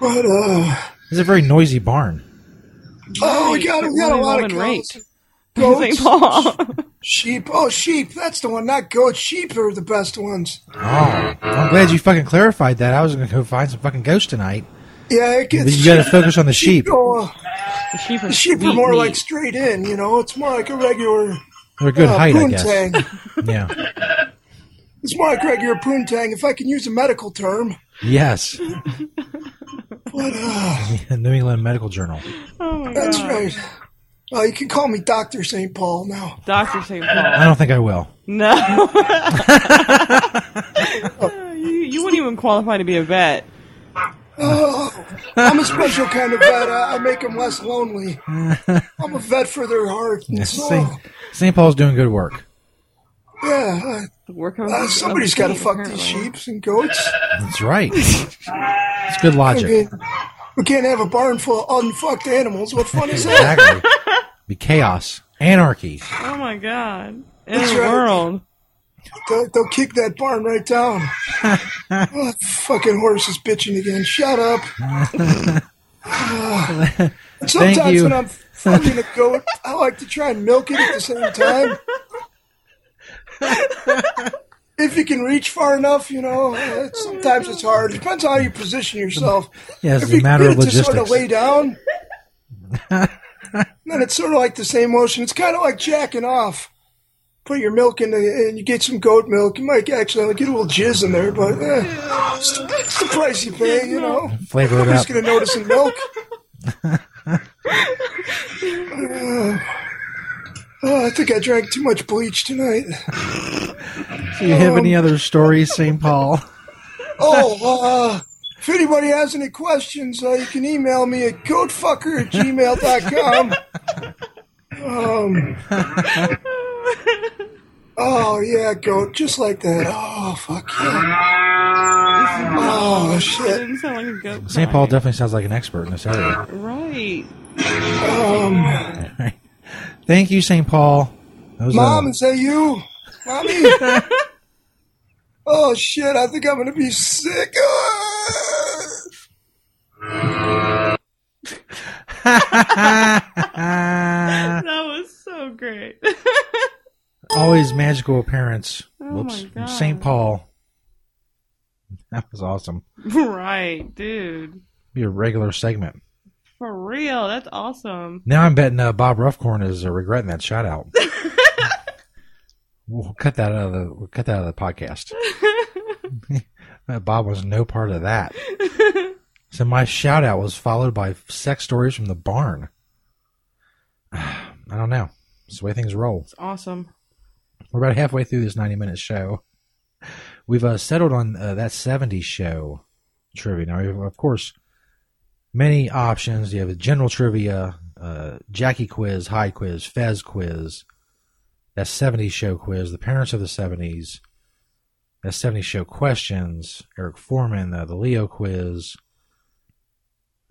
But, uh, It's a very noisy barn. oh, we got, we got a lot of love and rape. cows. St. Goats, Paul. sheep. Oh, sheep. That's the one. Not goats. Sheep are the best ones. Oh, I'm glad you fucking clarified that. I was going to go find some fucking ghosts tonight. Yeah, it gets. you got to focus on the sheep. Oh, the sheep are, the sheep are more meat. like straight in, you know? It's more like a regular They're a good uh, height, I guess. Yeah. It's more like a regular poontang, if I can use a medical term. Yes. But, uh, New England Medical Journal. Oh my that's god. right. Uh, you can call me Doctor St. Paul now. Doctor St. Paul. I don't think I will. No. you, you wouldn't even qualify to be a vet. Oh, I'm a special kind of vet. I, I make them less lonely. I'm a vet for their heart and soul. St. St. Paul's doing good work. Yeah, The work of uh, uh, somebody's got to of- fuck these apparently. sheep and goats. That's right. It's good I logic. mean, we can't have a barn full of unfucked animals. What fun is that? Exactly. Be chaos, anarchy. Oh my god. In That's the right. world. They'll, they'll kick that barn right down. oh, fucking horse is bitching again. Shut up. Uh, sometimes when I'm fucking a goat, I like to try and milk it at the same time. if you can reach far enough, you know, uh, sometimes it's hard. It depends on how you position yourself. Yeah, it's if a matter of to sort of logistics. lay down, then it's sort of like the same motion. It's kind of like jacking off. Put your milk in the, and you get some goat milk. You might actually get a little jizz in there, but eh, it's, the, it's the price you pay, you know. Flavor it Nobody's up. going to notice in milk. Uh, oh, I think I drank too much bleach tonight. Do you have any other stories, St. Paul? Oh, uh, if anybody has any questions, uh, you can email me at goatfucker at gmail.com. Um, oh, yeah, goat, just like that. Oh, fuck yeah. Oh, It shit. didn't sound like a goat. St. Paul definitely sounds like an expert in this area. Right. Um, Thank you, St. Paul. That was, uh, Mom, is that you? Mommy? oh, shit, I think I'm going to be sick. uh, That was so great. Always magical appearance. Oh Whoops. my God. St. Paul. That was awesome. right, dude. Be a regular segment. For real. That's awesome. Now I'm betting uh, Bob Roughcorn is uh, regretting that shout out. we'll cut that out of the we'll cut that out of the podcast. Bob was no part of that. So my shout out was followed by sex stories from the barn. I don't know. It's the way things roll. It's awesome. We're about halfway through this 90 minute show. We've uh, settled on uh, that 70s show trivia. Now, of course, many options. You have a general trivia, uh, Jackie quiz, Hyde quiz, Fez quiz, that 70s show quiz, the parents of the 70s, that 70s show questions, Eric Forman, uh, the Leo quiz.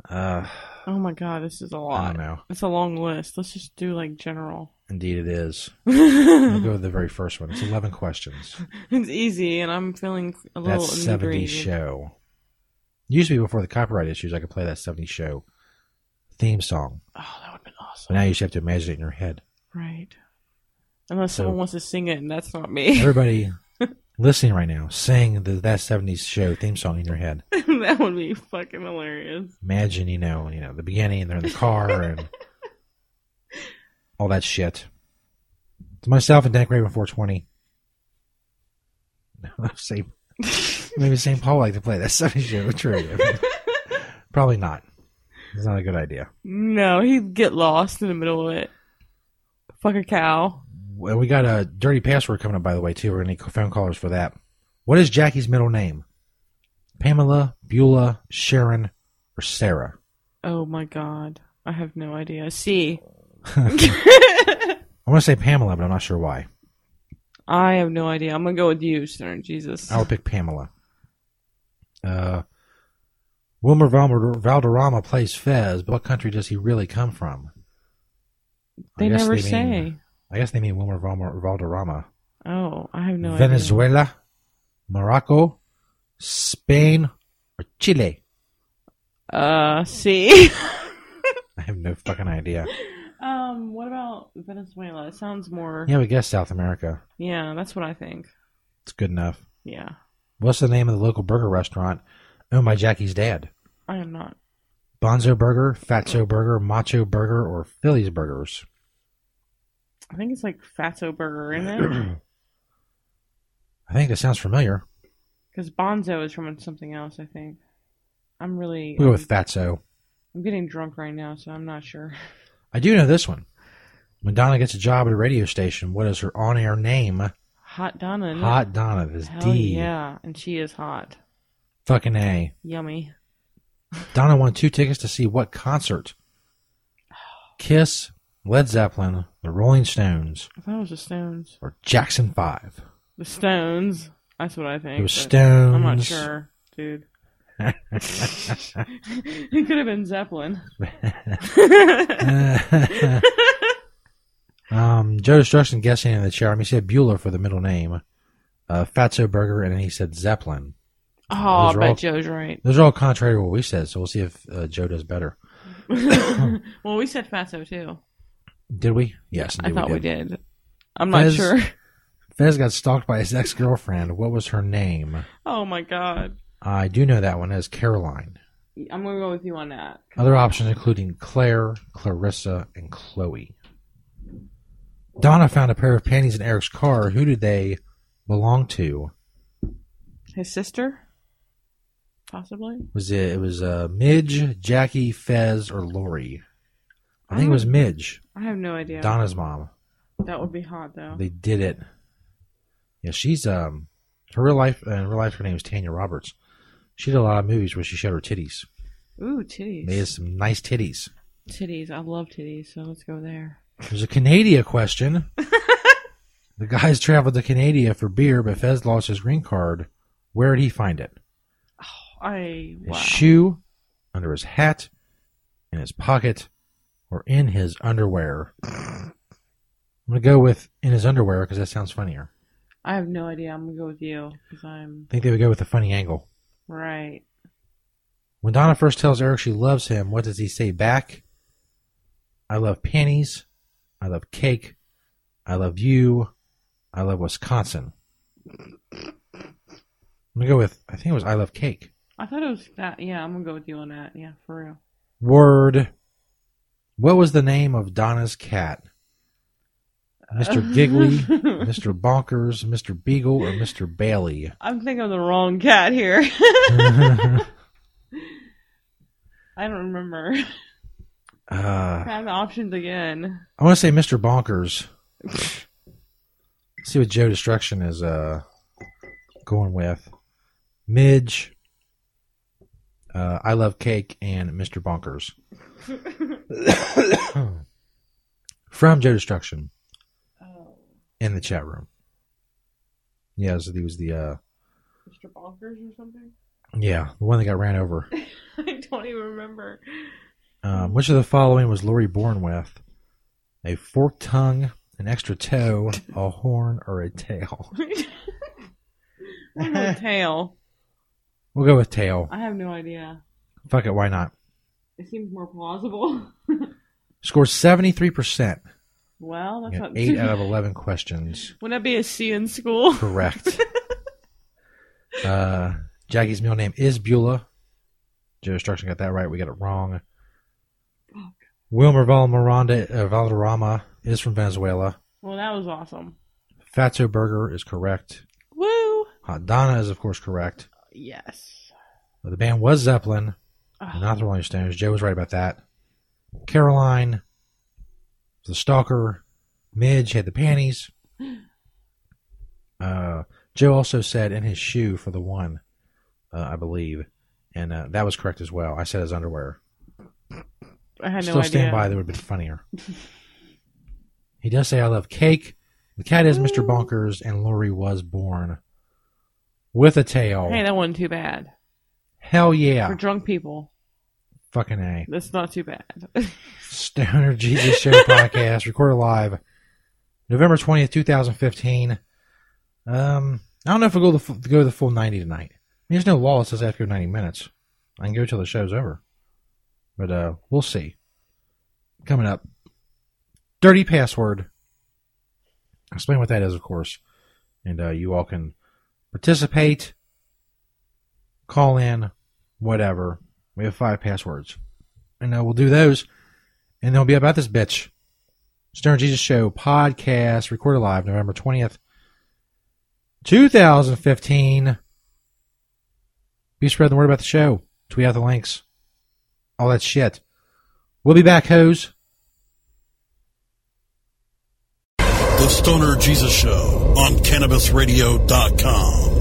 Uh, Oh my god, this is a I lot. don't know. It's a long list. Let's just do like general. Indeed, it is. I'll go with the very first one. It's 11 questions. It's easy, and I'm feeling a little That 70s show. Used to be before the copyright issues, I could play that 70s show theme song. Oh, that would have been But awesome. now you just have to imagine it in your head. Right. Unless So- someone wants to sing it, and that's not me. Everybody listening right now, sing the That 70s show theme song in your head. that would be fucking hilarious. Imagine, you know, you know, the beginning and they're in the car and all that shit. It's myself and Dank Raven 420. Same, maybe St. Paul like to play that 70s show trivia. Probably not. It's not a good idea. No, he'd get lost in the middle of it. Fuck a cow. Well, we got a dirty password coming up, by the way, too. We're going to need phone callers for that. What is Jackie's middle name? Pamela, Beulah, Sharon, or Sarah? Oh my god. I have no idea. C. I want to say Pamela, but I'm not sure why. I have no idea. I'm gonna go with you, Stoner. Jesus. I'll pick Pamela. Uh, Wilmer Val- Valderrama plays Fez, but what country does he really come from? they never they say. mean- I guess they mean Wilmer Val- Valderrama. Oh, I have no idea. Venezuela, Morocco, Spain, or Chile? Uh, see. I have no fucking idea. Um, what about Venezuela? It sounds more. Yeah, we guess South America. Yeah, that's what I think. It's good enough. Yeah, What's the name of the local burger restaurant owned by Jackie's dad? I am not. Bonzo Burger, Fatso Burger, Macho Burger, or Philly's Burgers? I think it's like Fatso Burger, isn't it? I think that sounds familiar. Because Bonzo is from something else. I think. I'm really. We'll go with Fatso. I'm getting drunk right now, so I'm not sure. I do know this one. When Donna gets a job at a radio station, what is her on-air name? Hot Donna. Hot Donna. is Hell D. yeah, and she is hot. Fucking A. Yummy. Donna won two tickets to see what concert? Kiss, Led Zeppelin, the Rolling Stones, I thought it was the Stones. or Jackson 5. The Stones. That's what I think. It was Stones. I'm not sure, dude. It could have been Zeppelin. um, Joe Destruction guessing in the chair. He said Beulah for the middle name. Uh, Fatso Burger, and then he said Zeppelin. Oh, I bet all- Joe's right. Those are all contrary to what we said, so we'll see if uh, Joe does better. well, we said Fatso too. Did we? Yes, I thought we did. I'm not Fez- sure. Fez got stalked by his ex girlfriend. What was her name? Oh my god. I do know that one as Caroline. I'm gonna go with you on that. Other options including Claire, Clarissa, and Chloe. Donna found a pair of panties in Eric's car. Who did they belong to? His sister? Possibly? Was it? It was uh, Midge, Jackie, Fez, or Laurie. I think it was Midge, I have no idea. Donna's mom. That would be hot though. They did it. Yeah, she's um, her real life. Uh, in real life, her name is Tanya Roberts. She did a lot of movies where she showed her titties. Ooh, titties. They Made some nice titties. Titties. I love titties, so let's go there. There's a Canada question. the guys traveled to Canada for beer, but Fez lost his green card. Where did he find it? Oh, I His shoe, under his hat, in his pocket, or in his underwear. I'm gonna go with in his underwear because that sounds funnier. I have no idea. I'm gonna go with you because I'm I think they would go with a funny angle. Right. When Donna first tells Eric she loves him, what does he say back? I love panties. I love cake. I love you. I love Wisconsin. I'm gonna go with I think it was I love cake. I thought it was that. Yeah, I'm gonna go with you on that. Yeah, for real. Word. What was the name of Donna's cat? Mr. Giggly, Mr. Bonkers, Mr. Beagle, or Mr. Bailey? I'm thinking of the wrong cat here. I don't remember. Uh, Have the options again. I want to say Mr. Bonkers. See what Joe Destruction is uh, going with. Midge, uh, I Love Cake, and Mr. Bonkers. From Joe Destruction in the chat room. Yeah, so he was the, uh, Mr. Bonkers or something? yeah, the one that got ran over. I don't even remember. Um, which of the following was Laurie born with? A forked tongue, an extra toe, a horn, or a tail? About tail? We'll go with tail. I have no idea. Fuck it, why not? It seems more plausible. Scored 73%. Well, that's not 8 out of 11 questions. Wouldn't that be a C in school? Correct. uh, Jackie's middle name is Beulah. Joe Destruction got that right. We got it wrong. Wilmer Val Miranda uh, Valderrama is from Venezuela. Well, that was awesome. Fatso Burger is correct. Woo! Hot Donna is, of course, correct. Yes. The band was Zeppelin, Oh, not the Rolling Stones. Joe was right about that. Caroline, the stalker. Midge had the panties. Uh, Joe also said in his shoe for the one, uh, I believe, and uh, that was correct as well. I said his underwear. I had no Still idea. stand by. That would have been funnier. he does say I love cake. The cat is Mr. Bonkers, and Laurie was born with a tail. Hey, that wasn't too bad. Hell yeah! For drunk people, Fucking a. that's not too bad. Stoner Jesus Show podcast, recorded live November 20th, 2015. Um, I don't know if we'll go the, go the full 90 tonight. I mean, there's no law that says I have to go 90 minutes. I can go till the show's over. But, uh, we'll see. Coming up. Dirty password. Explain what that is, of course. And, uh, you all can participate, call in, whatever. We have five passwords. And uh, we'll do those. And they'll be about this bitch. Stoner Jesus Show podcast, recorded live November 20th, 2015. Be spreading the word about the show. Tweet out the links. All that shit. We'll be back, hoes. The Stoner Jesus Show on CannabisRadio.com.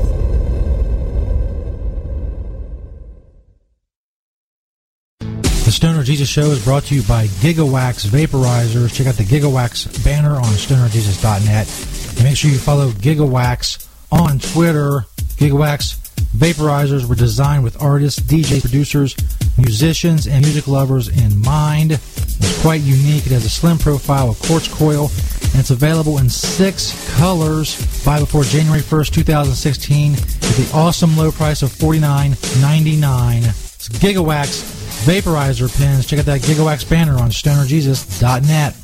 The Stoner Jesus Show is brought to you by Gigawax Vaporizers. Check out the Gigawax banner on stonerjesus.net. And make sure you follow Gigawax on Twitter. Gigawax Vaporizers were designed with artists, DJs, producers, musicians, and music lovers in mind. It's quite unique. It has a slim profile, a quartz coil, and it's available in six colors. Buy before January 1st, 2016 at the awesome low price of $49.99. It's Gigawax Vaporizer pins. Check out that Gigawax banner on stonerjesus.net.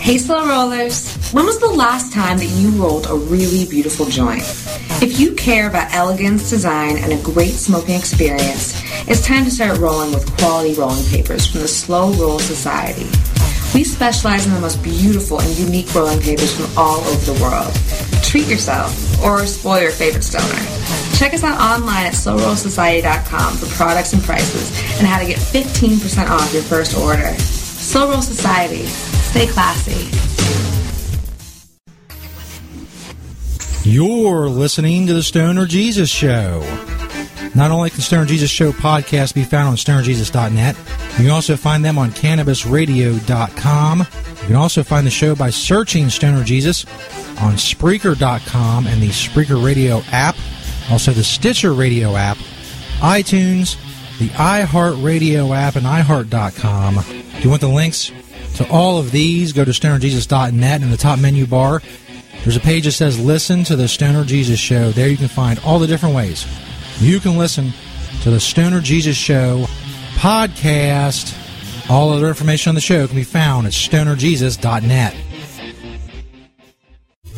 Hey, Slow Rollers. When was the last time that you rolled a really beautiful joint? If you care about elegance, design, and a great smoking experience, it's time to start rolling with quality rolling papers from the Slow Roll Society. We specialize in the most beautiful and unique rolling papers from all over the world. Treat yourself or spoil your favorite stoner. Check us out online at slowrollsociety.com for products and prices and how to get 15% off your first order. Slow Roll Society. Stay classy. You're listening to the Stoner Jesus Show. Not only can Stoner Jesus Show podcast be found on stonerjesus.net, you can also find them on cannabisradio.com. You can also find the show by searching Stoner Jesus on Spreaker.com and the Spreaker Radio app, also the Stitcher Radio app, iTunes, the iHeartRadio app, and iHeart.com. If you want the links to all of these, go to stonerjesus.net in the top menu bar. There's a page that says Listen to the Stoner Jesus Show. There you can find all the different ways you can listen to the Stoner Jesus Show podcast. All other information on the show can be found at stonerjesus.net.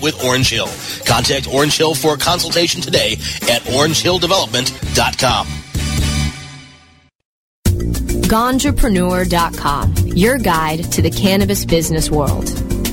with Orange Hill. Contact Orange Hill for a consultation today at orangehilldevelopment.com. Ganjapreneur.com, your guide to the cannabis business world.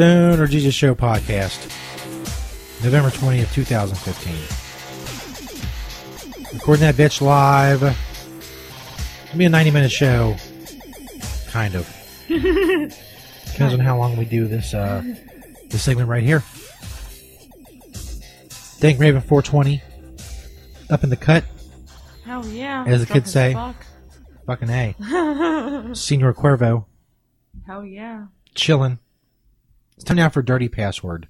Stoner Jesus Show podcast, November 20th, 2015. Recording that bitch live. It'll be a 90 minute show. Kind of. Depends on how long we do this uh, this segment right here. Dank Raven 420. Up in the cut, Hell yeah. as the kids say. fuck. Fucking A. Senor Cuervo. Hell yeah. chilling. It's time now for dirty password.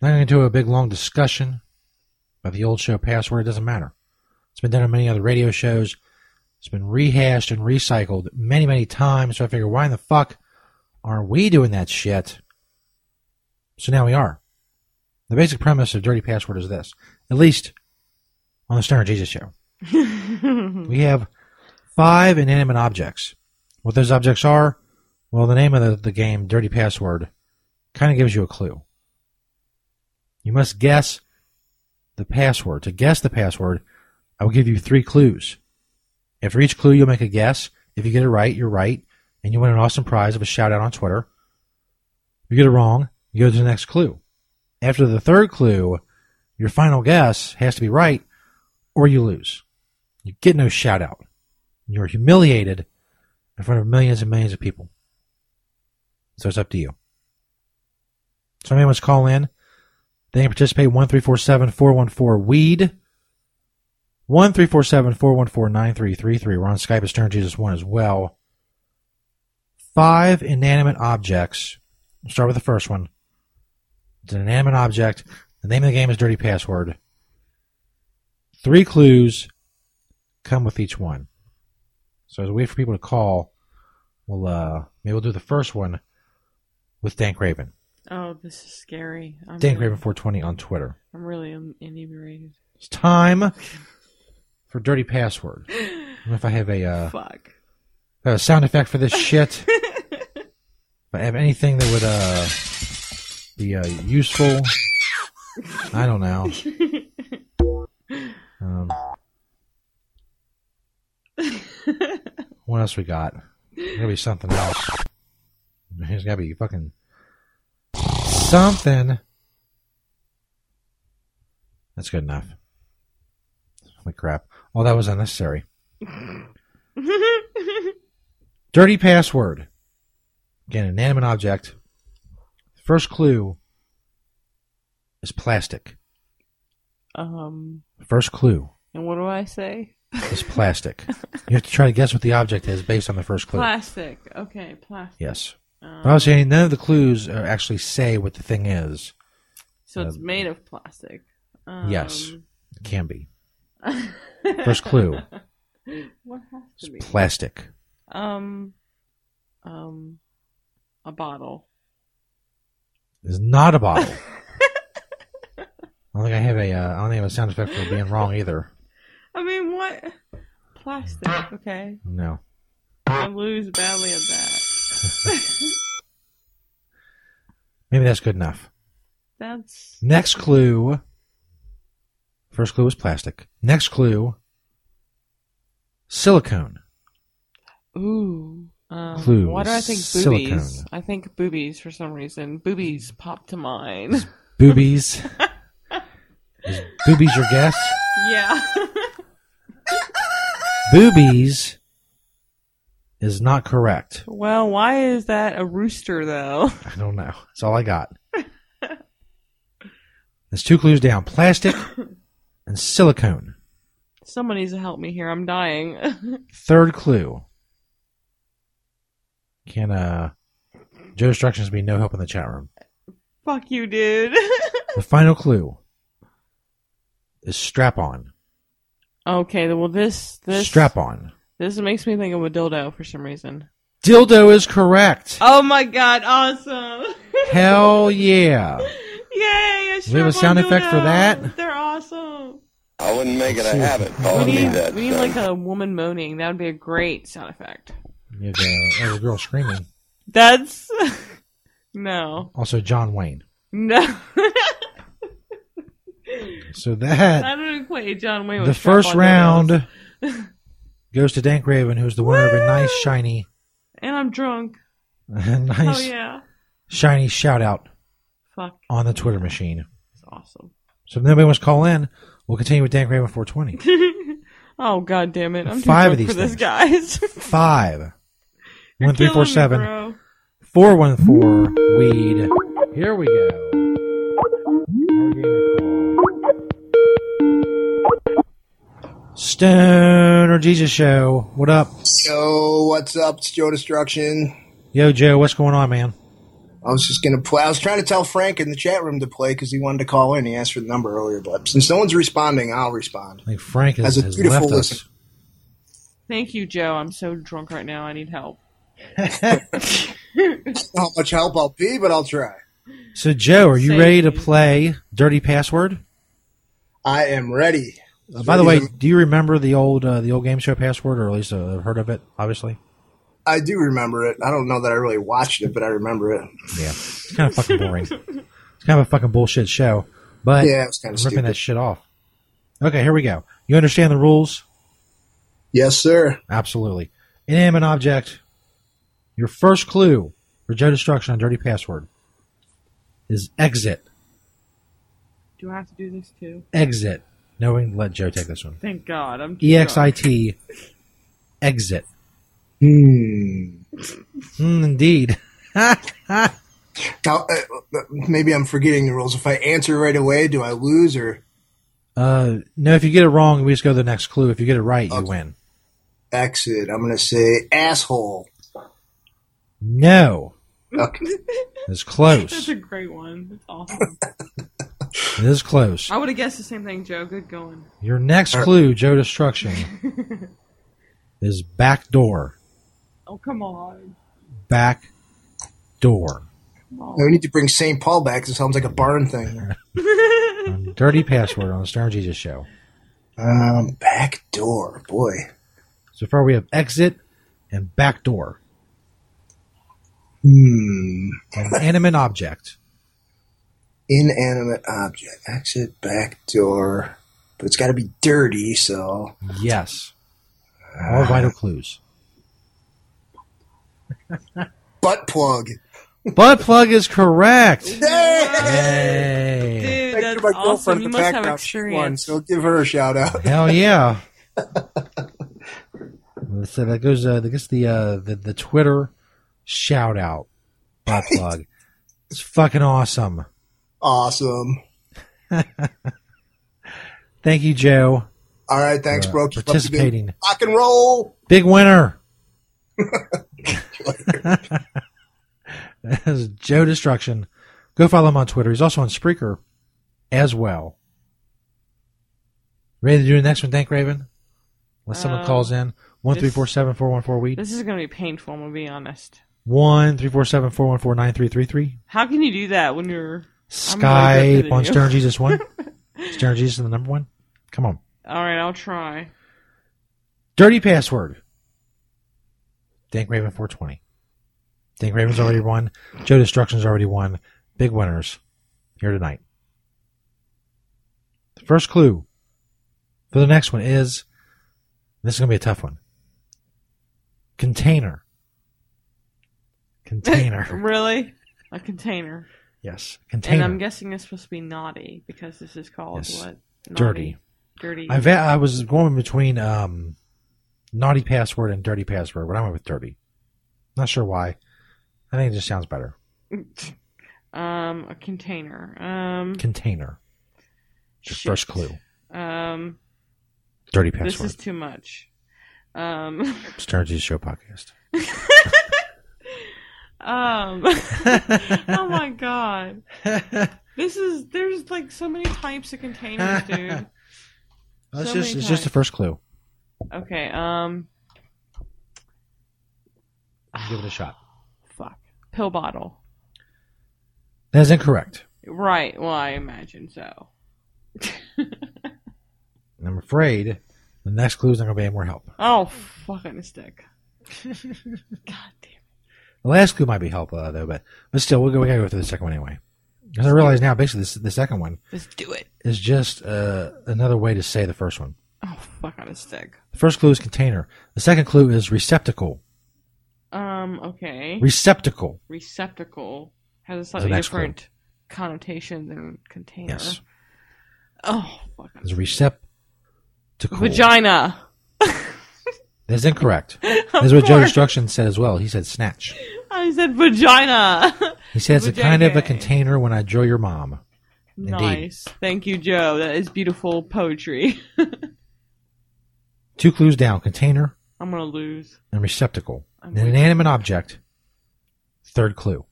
Not going to do a big long discussion about the old show password. It doesn't matter. It's been done on many other radio shows. It's been rehashed and recycled many, many times. So I figure, why in the fuck aren't we doing that shit? So now we are. The basic premise of dirty password is this, at least on the Stoner Jesus show. we have five inanimate objects. What those objects are, well, the name of the, the game, Dirty Password, kind of gives you a clue. You must guess the password. To guess the password, I will give you three clues. After each clue, you'll make a guess. If you get it right, you're right, and you win an awesome prize of a shout out on Twitter. If you get it wrong, you go to the next clue. After the third clue, your final guess has to be right, or you lose. You get no shout out. You're humiliated in front of millions and millions of people. So it's up to you. So anyone wants to call in, they can participate 1347 414 weed. 1347 414 9333. We're on Skype as Stoner Jesus 1 as well. Five inanimate objects. We'll start with the first one. It's an inanimate object. The name of the game is Dirty Password. Three clues come with each one. So as we wait for people to call, we'll uh maybe we'll do the first one with Dank Raven. Oh, this is scary. I'm Dan really, Craven 420 on Twitter. I'm really inebriated. It's time for Dirty Password. I don't know if I have a uh, Fuck. if I have a sound effect for this shit. if I have anything that would uh be uh, useful. I don't know. Um, what else we got? There's be something else. There's gotta be fucking something. That's good enough. Holy crap. Oh, that was unnecessary. Dirty password. Again, an inanimate object. First clue is plastic. um, First clue and what do I say? is plastic. you have to try to guess what the object is based on the first clue. Plastic. Okay, plastic. Yes. Um, But I was saying none of the clues uh, actually say what the thing is. so it's uh, made of plastic. Um, yes, it can be. First clue. What has to be? Plastic. Um, um, a bottle. Is not a bottle. I don't think I have a. Uh, I don't think I have a sound effect for being wrong either. I mean, what? Plastic. Okay. No. I lose badly at that. Maybe that's good enough. That's Next clue. First clue was plastic. Next clue. Silicone. ooh. Um, Clue Why do I think silicone. boobies? I think boobies for some reason. Boobies pop to mind. Boobies. is boobies your guess? yeah. Boobies is not correct. well, why is that a rooster though? I don't know. That's all I got. There's two clues down plastic and silicone. Someone needs to help me here. I'm dying. Third clue. Can uh Joe Destruction be no help in the chat room? Fuck you, dude. The final clue is strap on. okay, well this this Strap on. This makes me think of a dildo for some reason. Dildo is correct. Oh my god, awesome! Hell yeah. Yay! we have a sound effect for that? They're awesome. I wouldn't make it a See. habit. We Calling me need, that. we need son. like a woman moaning. That would be a great sound effect. You have, uh, there's a girl screaming. That's no, Also John Wayne. no. So that I don't equate John Wayne with the strap-on first dildos. round goes to Dank Raven, who's the winner of a nice shiny and I'm drunk. nice Oh yeah, shiny shout out fuck, on the Twitter machine. it's awesome. So if nobody wants to call in, we'll continue with Dank Raven 420. oh god damn it! I'm Five of these for this, things. guys. Five. You're one three four me, seven. Bro. Four one four weed. Here we go. Our or Jesus Show. What up? Yo, what's up? It's Joe Destruction. Yo, Joe, what's going on, man? I was just gonna play. I was trying to tell Frank in the chat room to play because he wanted to call in. He asked for the number earlier, but since no one's responding, I'll respond. I think Frank has, As a has beautiful left us. Thank you, Joe. I'm so drunk right now. I need help. How much help I'll be, but I'll try. So, Joe, are you Save ready to play Dirty Password? I am ready. Uh, by the way, do you remember the old uh, the old game show password, or at least uh, heard of it? Obviously, I do remember it. I don't know that I really watched it, but I remember it. yeah. It's kind of fucking boring. it's kind of a fucking bullshit show. But Yeah, it was kinda ripping stupid. that shit off. Okay, here we go. You understand the rules? Yes, sir. Absolutely. Inanimate object. Your first clue for Joe Destruction on Dirty Password is exit. Do I have to do this too? Exit. Knowing, let Joe take this one. Thank God. I'm E X I T. Exit. Hmm. Mm, indeed. Now, uh, maybe I'm forgetting the rules. If I answer right away, do I lose or Uh, no, if you get it wrong, we just go to the next clue. If you get it right, you win. exit? I'm going to say asshole. No. Okay. It's close. That's a great one. That's awesome. It is close. I would have guessed the same thing, Joe. Good going. Your next clue, Joe Destruction, is back door. Oh, come on. Back door. Now we need to bring St. Paul back. 'cause It sounds like a barn thing. Dirty password on the Stoner Jesus show. Um, back door, boy. So far, we have exit and back door. Hmm. An animate object. Inanimate object. Exit back door. But it's got to be dirty, so. Yes. All vital clues. Butt plug. Butt plug is correct. Dude, Thanks that's to my awesome. girlfriend You the must have background. She won, experience. so give her a shout out. Hell yeah. so that goes. Uh, that gets the uh, the the Twitter shout out. Butt plug. It's fucking awesome. Awesome. Thank you, Joe. All right, thanks, Uh, bro. Keep up participating. Rock and roll. Big winner. That's Joe Destruction. Go follow him on Twitter. He's also on Spreaker as well. Ready to do the next one, Dank Raven? Unless someone Um, calls in. One three four seven four one four weed. This is going to be painful, I'm going to be honest. One three four seven four one four nine three three three. How can you do that when you're. I'm way better Skype on. Stoner Jesus one. Stoner Jesus is the number one. Come on. All right, I'll try. Dirty password. Dank Raven 420. Dank Raven's already won. Joe Destruction's already won. Big winners here tonight. The first clue for the next one is this is going to be a tough one. Container. Container. really? A container. Yes. Container. And I'm guessing it's supposed to be naughty because this is called Yes. what? Dirty. Dirty. I I was going between um, naughty password and dirty password, but I went with dirty. Not sure why. I think it just sounds better. um, a container. Um, Container. Shit. first clue. Um, Dirty password. this is too much. Um, Stern Show podcast. um, oh my god. This is, there's like so many types of containers, dude. It's So just it's just the first clue. Okay, um, Give it a shot. fuck. Pill bottle. That is incorrect. Right, well, I imagine so. And I'm afraid the next clue is not going to be any more help. Oh, fucking stick. The last clue might be helpful uh, though, but but still, we'll go. We gotta go through the second one anyway. Because I realize now, basically, this, the second one Let's do it. is just uh, another way to say the first one. Oh, fuck on a stick. The first clue is container. The second clue is receptacle. Um, okay. Receptacle. Receptacle has a slightly next clue. different connotation than container. Yes. Oh, fuck. Is receptacle. Vagina. That's incorrect. That's what Joe. Destruction said as well. He said snatch. I said vagina. He said it's a kind of a container when I drill your mom. Indeed. Nice. Thank you, Joe. That is beautiful poetry. Two clues down: container I'm gonna lose. and receptacle. I'm An inanimate object. Third clue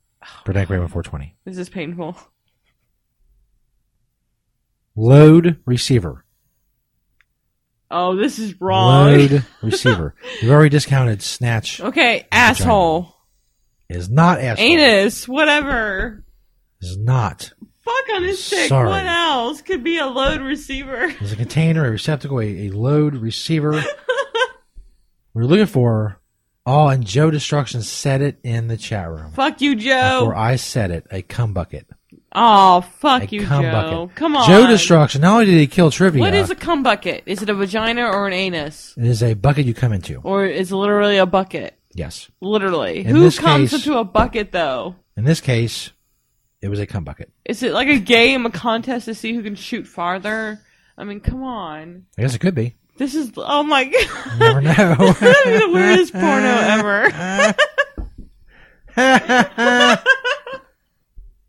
for Dank Raven 420. This is painful. Load receiver. Oh, this is wrong. Load receiver. You've already discounted snatch. Okay, asshole. Is not asshole. Anus. Whatever. Is not. Fuck on his. Sorry. What else could be a load receiver? There's a container, a receptacle, a, a load receiver. We're looking for. Oh, and Joe Destruction said it in the chat room. Fuck you, Joe. Before I said it, a cum bucket. Oh, fuck A you, cum Joe. bucket. Come on. Joe Destruction. Not only did he kill trivia, What is a cum bucket? Is it a vagina or an anus? it is a bucket you come into. Or is it literally a bucket? Yes. Literally. In Who this comes case- into a bucket though? In this case, it was a cum bucket. Is it like a game, a contest to see who can shoot farther? I mean, come on. I guess it could be. This is oh my god. Never know. That'd be the weirdest porno ever.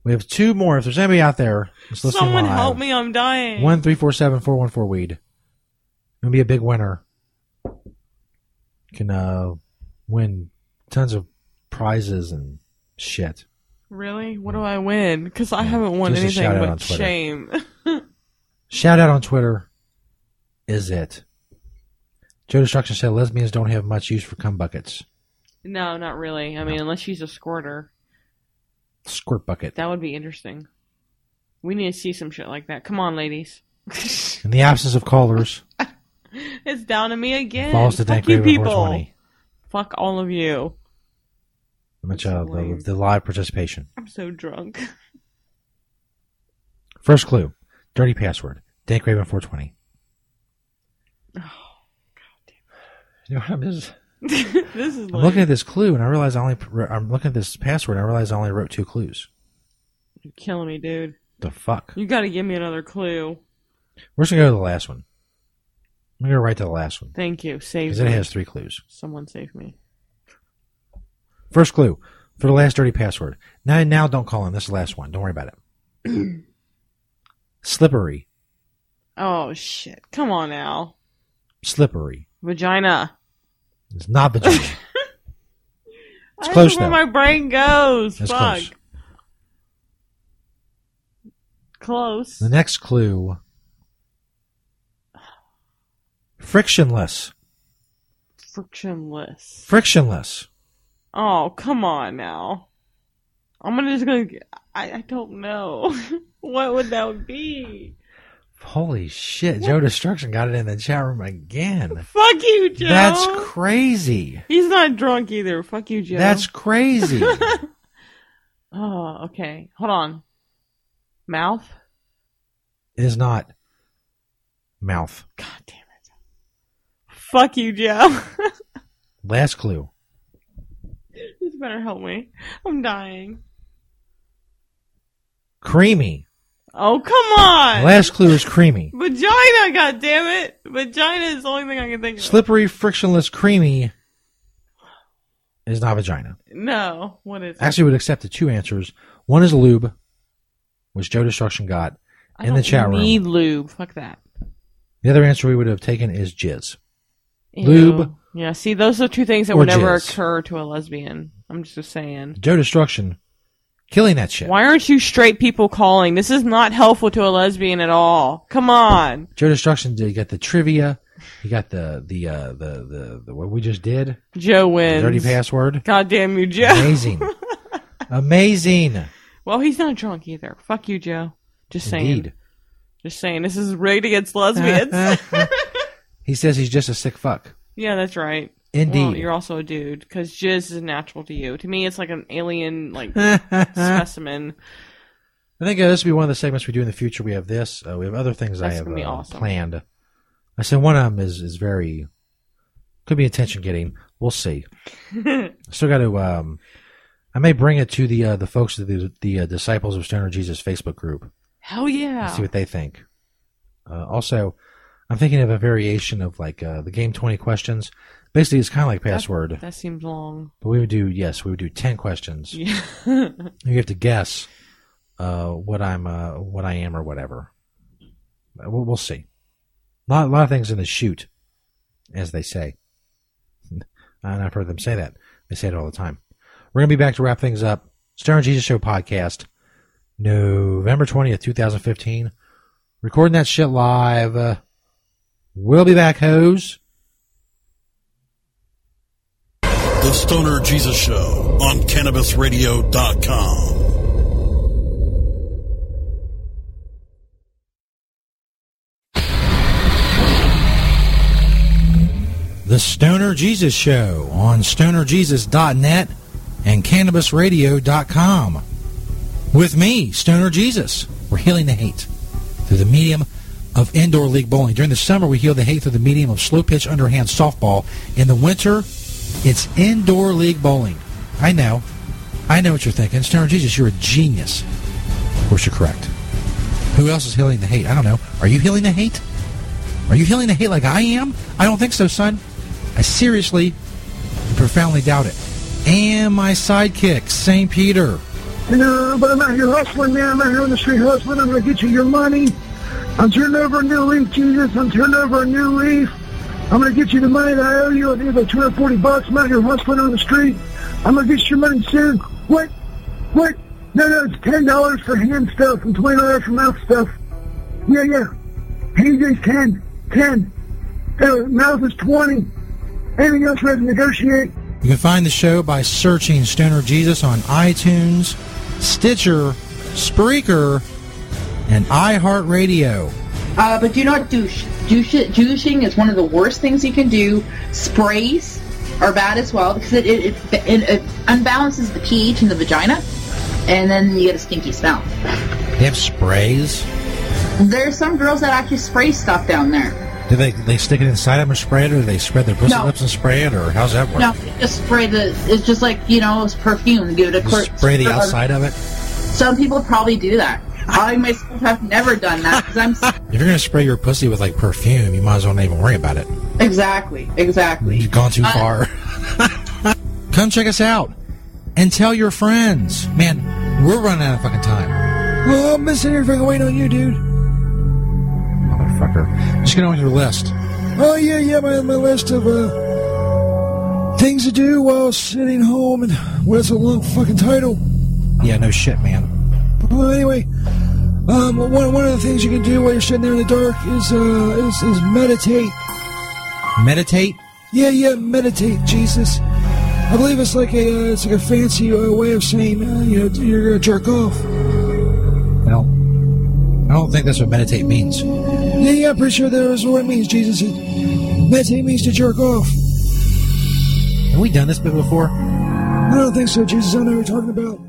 we have two more. If there's anybody out there that's listening Someone live, help me, I'm dying. One three four seven four one four weed. Gonna be a big winner. Can uh win tons of prizes and shit. Really? What do I win? Because I haven't won Just a anything but Twitter. shame. Shout out on Twitter is it. Joe Destruction said lesbians don't have much use for cum buckets. no, not really. I mean, unless she's a squirter. Squirt bucket. That would be interesting. We need to see some shit like that. Come on, ladies. In the absence of callers, It's down to me again. falls to Fuck you people. 420. Fuck all of you. Much uh, the, the live participation. I'm so drunk. First clue. Dirty password. Dank Raven 420. Oh, You know what I'm just this is I'm like, looking at this clue and I realize I only I'm looking at this password and I realize I only wrote two clues. You're killing me, dude. The fuck? You gotta give me another clue. We're just gonna go to the last one. I'm gonna go right to the last one. Thank you. Save Because me. it has three clues. Someone save me. First clue for the last dirty password. Now, now don't call in. This is the last one. Don't worry about it. Slippery. Oh shit! Come on now. Slippery. Vagina. It's not vagina. It's That's close where though. my brain goes. It's Fuck. close. Close. The next clue. Frictionless. Frictionless. Frictionless. Oh, come on now. I'm gonna just gonna. I, I don't know. what would that be? Holy shit. Joe Destruction got it in the chat room again. Fuck you, Joe. That's crazy. He's not drunk either. Fuck you, Joe. That's crazy. oh, okay. Hold on. Mouth. it is not mouth. God damn it. Fuck you, Joe. Last clue. this better help me. I'm dying. Creamy. Oh, come on. Last clue is creamy. Vagina, God damn it! Vagina is the only thing I can think of. Slippery, frictionless, creamy is not vagina. No, what is it? Actually, would accept the two answers. One is lube, which Joe Destruction got I in the chat room. Need lube. Fuck that. The other answer we would have taken is jizz. Ew. Lube, Yeah, see, those are two things that would never jizz. occur to a lesbian. I'm just saying. Joe Destruction, killing that shit. Why aren't you straight people calling? This is not helpful to a lesbian at all. Come on. Joe Destruction did get the trivia. You got the the uh, the, the the what we just did. Joe The wins. dirty password. God damn you, Joe. Amazing, amazing. Well, he's not drunk either. Fuck you, Joe. Just saying. Indeed. Just saying. This is rigged against lesbians. He says he's just a sick fuck. yeah, that's right. Indeed. Well, you're also a dude because jizz is natural to you. To me, it's like an alien like specimen. I think uh, this will be one of the segments we do in the future. We have this. Uh, we have other things I have uh, awesome. planned. I said one of them is is very could be attention getting. We'll see. Still got to. Um, I may bring it to the uh, the folks of the the uh, Disciples of Stoner Jesus Facebook group. Hell yeah. see what they think. Uh, also, I'm thinking of a variation of like uh, the game 20 questions. Basically, it's kind of like password, That seems long. but we would do yes, we would do 10 questions. Yeah. you have to guess uh, what I'm, uh, what I am, or whatever. Uh, We'll, we'll see. A lot, a lot of things in the shoot, as they say. and I've heard them say that. They say it all the time. We're gonna be back to wrap things up. Stoner Jesus Show podcast, November twentieth, two thousand fifteen. Recording that shit live. Uh, we'll be back, hoes. The Stoner Jesus Show on CannabisRadio.com. The Stoner Jesus Show on stonerjesus.net and cannabisradio.com. with me, Stoner Jesus. We're healing the hate through the medium of indoor league bowling. During the summer, we heal the hate through the medium of slow pitch underhand softball. In the winter, it's indoor league bowling. I know. I know what you're thinking. Stoner Jesus, you're a genius. Of course, you're correct. Who else is healing the hate? I don't know. Are you healing the hate? Are you healing the hate like I am? I don't think so, son. I seriously profoundly doubt it. And my sidekick, St. Peter. Know, but I'm out here hustling, man. I'm here on the street hustling. I'm going to get you your money. I'm turning over a new leaf, Jesus. I'm turning over a new leaf. I'm going to get you the money that I owe you. I think about 240 bucks. I'm out here hustling on the street. I'm going to get you your money soon. What? What? No, no, it's $10 for hand stuff and $20 for mouth stuff. Yeah, yeah. Hand is 10. 10. Uh, mouth is 20. Anything else we have to negotiate? You can find the show by searching Stoner Jesus on iTunes, Stitcher, Spreaker, and iHeartRadio. Uh, but do not douche. douche. Douching is one of the worst things you can do. Sprays are bad as well because it, it, it, it, unbalances the pH in the vagina, and then you get a stinky smell. They have sprays. There's some girls that actually spray stuff down there. Do they they stick it inside them and spray it, or do they spread their pussy No. lips and spray it, or how's that work? No, just spray the. It's just like you know, it's perfume. Give it a quick spray the outside of it. Some people probably do that. I myself have never done that because I'm If you're gonna spray your pussy with like perfume, you might as well not even worry about it. exactly, exactly. You've gone too Uh, far. Come check us out and tell your friends. Man, we're running out of fucking time. Well, I'm missing everything waiting on you, dude. Motherfucker. Just get on your list. Oh yeah, yeah, my my list of uh things to do while sitting home and well, that's a long fucking title. Yeah, no shit, man. Well, anyway, um, one one of the things you can do while you're sitting there in the dark is uh is, is meditate. Meditate. Yeah, yeah, meditate, Jesus. I believe it's like a uh, it's like a fancy uh, way of saying uh, you know you're gonna jerk off. I don't. I don't think that's what meditate means. Yeah, yeah, I'm pretty sure that is what it means, Jesus. Meditate means to jerk off. Have we done this bit before? I don't think so, Jesus. I don't know what you're talking about.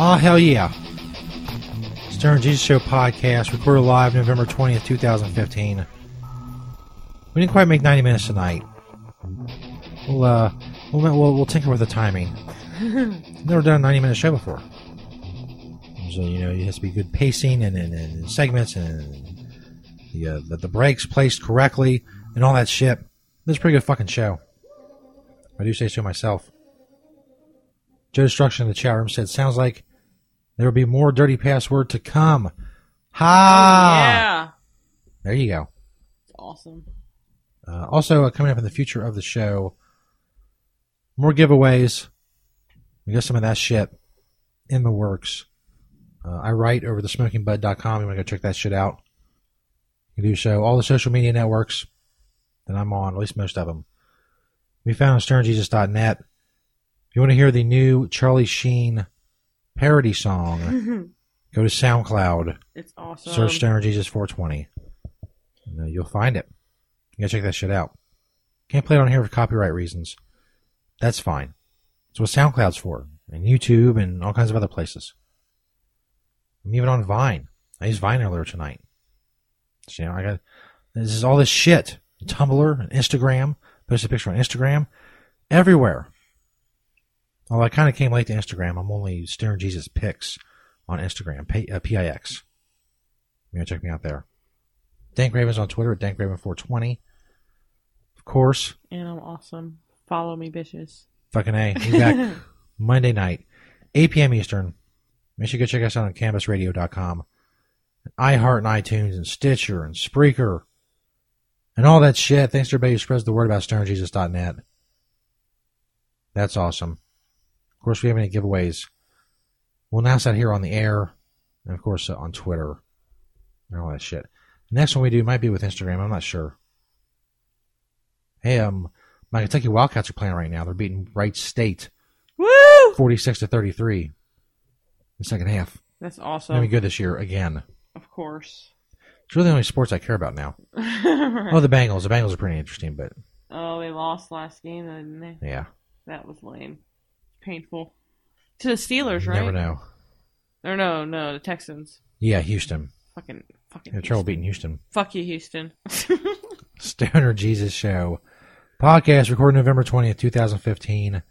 Oh, hell yeah. Stoner Jesus Show podcast, recorded live November 20th, 2015. We didn't quite make 90 minutes tonight. We'll, uh, we'll, we'll, we'll tinker with the timing. Never done a 90 minute show before. So, you know, it has to be good pacing and, and, and segments and the, uh, the, the breaks placed correctly and all that shit. This is a pretty good fucking show. I do say so myself. Joe Destruction in the chat room said, sounds like there will be more dirty password to come. Ha! yeah. There you go. Awesome. Uh, also, uh, coming up in the future of the show, more giveaways. We got some of that shit in the works. Uh, I write over the smokingbud.com. You want to go check that shit out? You can do so. All the social media networks that I'm on, at least most of them. We found on stonerjesus.net. If you want to hear the new Charlie Sheen parody song, go to SoundCloud. It's awesome. Search Stoner Jesus 420. And, uh, you'll find it. You gotta check that shit out. Can't play it on here for copyright reasons. That's fine. That's what SoundCloud's for. And YouTube and all kinds of other places. I'm even on Vine. I used Vine earlier tonight. So, you know, I got this is all this shit. Tumblr and Instagram. Post a picture on Instagram. Everywhere. Although I kind of came late to Instagram. I'm only Stoner Jesus pics on Instagram. P- uh, PIX. You gotta check me out there. Dank Raven's on Twitter at DankRaven420. Of course, And I'm awesome. Follow me, bitches. fucking A. Back Monday night, 8 p.m. Eastern, Make sure you go check us out on cannabisradio.com, iHeart and iTunes and Stitcher and Spreaker and all that shit. Thanks to everybody who spreads the word about stonerjesus.net. That's awesome. Of course, we have any giveaways. We'll announce that here on the air, and of course uh, on Twitter, and all that shit. The next one we do might be with Instagram. I'm not sure. Hey, um, my Kentucky Wildcats are playing right now. They're beating Wright State, Woo! forty-six to thirty-three. In the second half. That's awesome. Gonna be good this year again. Of course. It's really the only sports I care about now. Oh, the Bengals. The Bengals are pretty interesting, but Oh, they lost last game, didn't they? yeah, That was lame. Painful. To the Steelers, you right? never know. Or no, no, the Texans. Yeah, Houston. Fucking, fucking. Had trouble beating Houston. Fuck you, Houston. Stoner Jesus Show podcast recorded November twentieth, two thousand fifteen.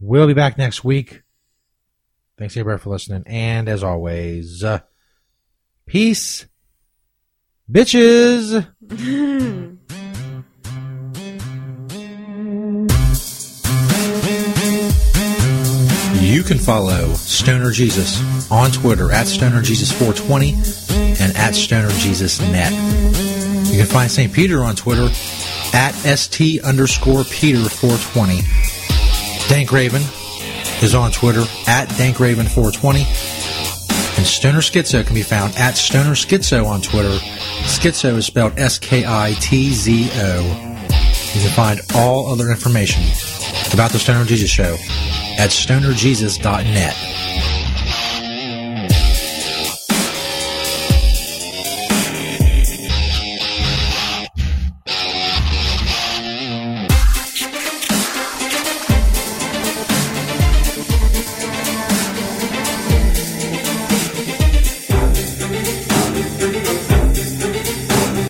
We'll be back next week. Thanks everybody for listening, and as always, uh, peace, bitches. You can follow Stoner Jesus on Twitter at Stoner Jesus 420 and at Stoner. You can find St. Peter on Twitter at ST underscore Peter 420. Dank Raven is on Twitter at DankRaven420. And Stoner Skitzo can be found at Stoner Skitzo on Twitter. Skitzo is spelled S K I T Z O. You can find all other information about the Stoner Jesus Show at stonerjesus.net.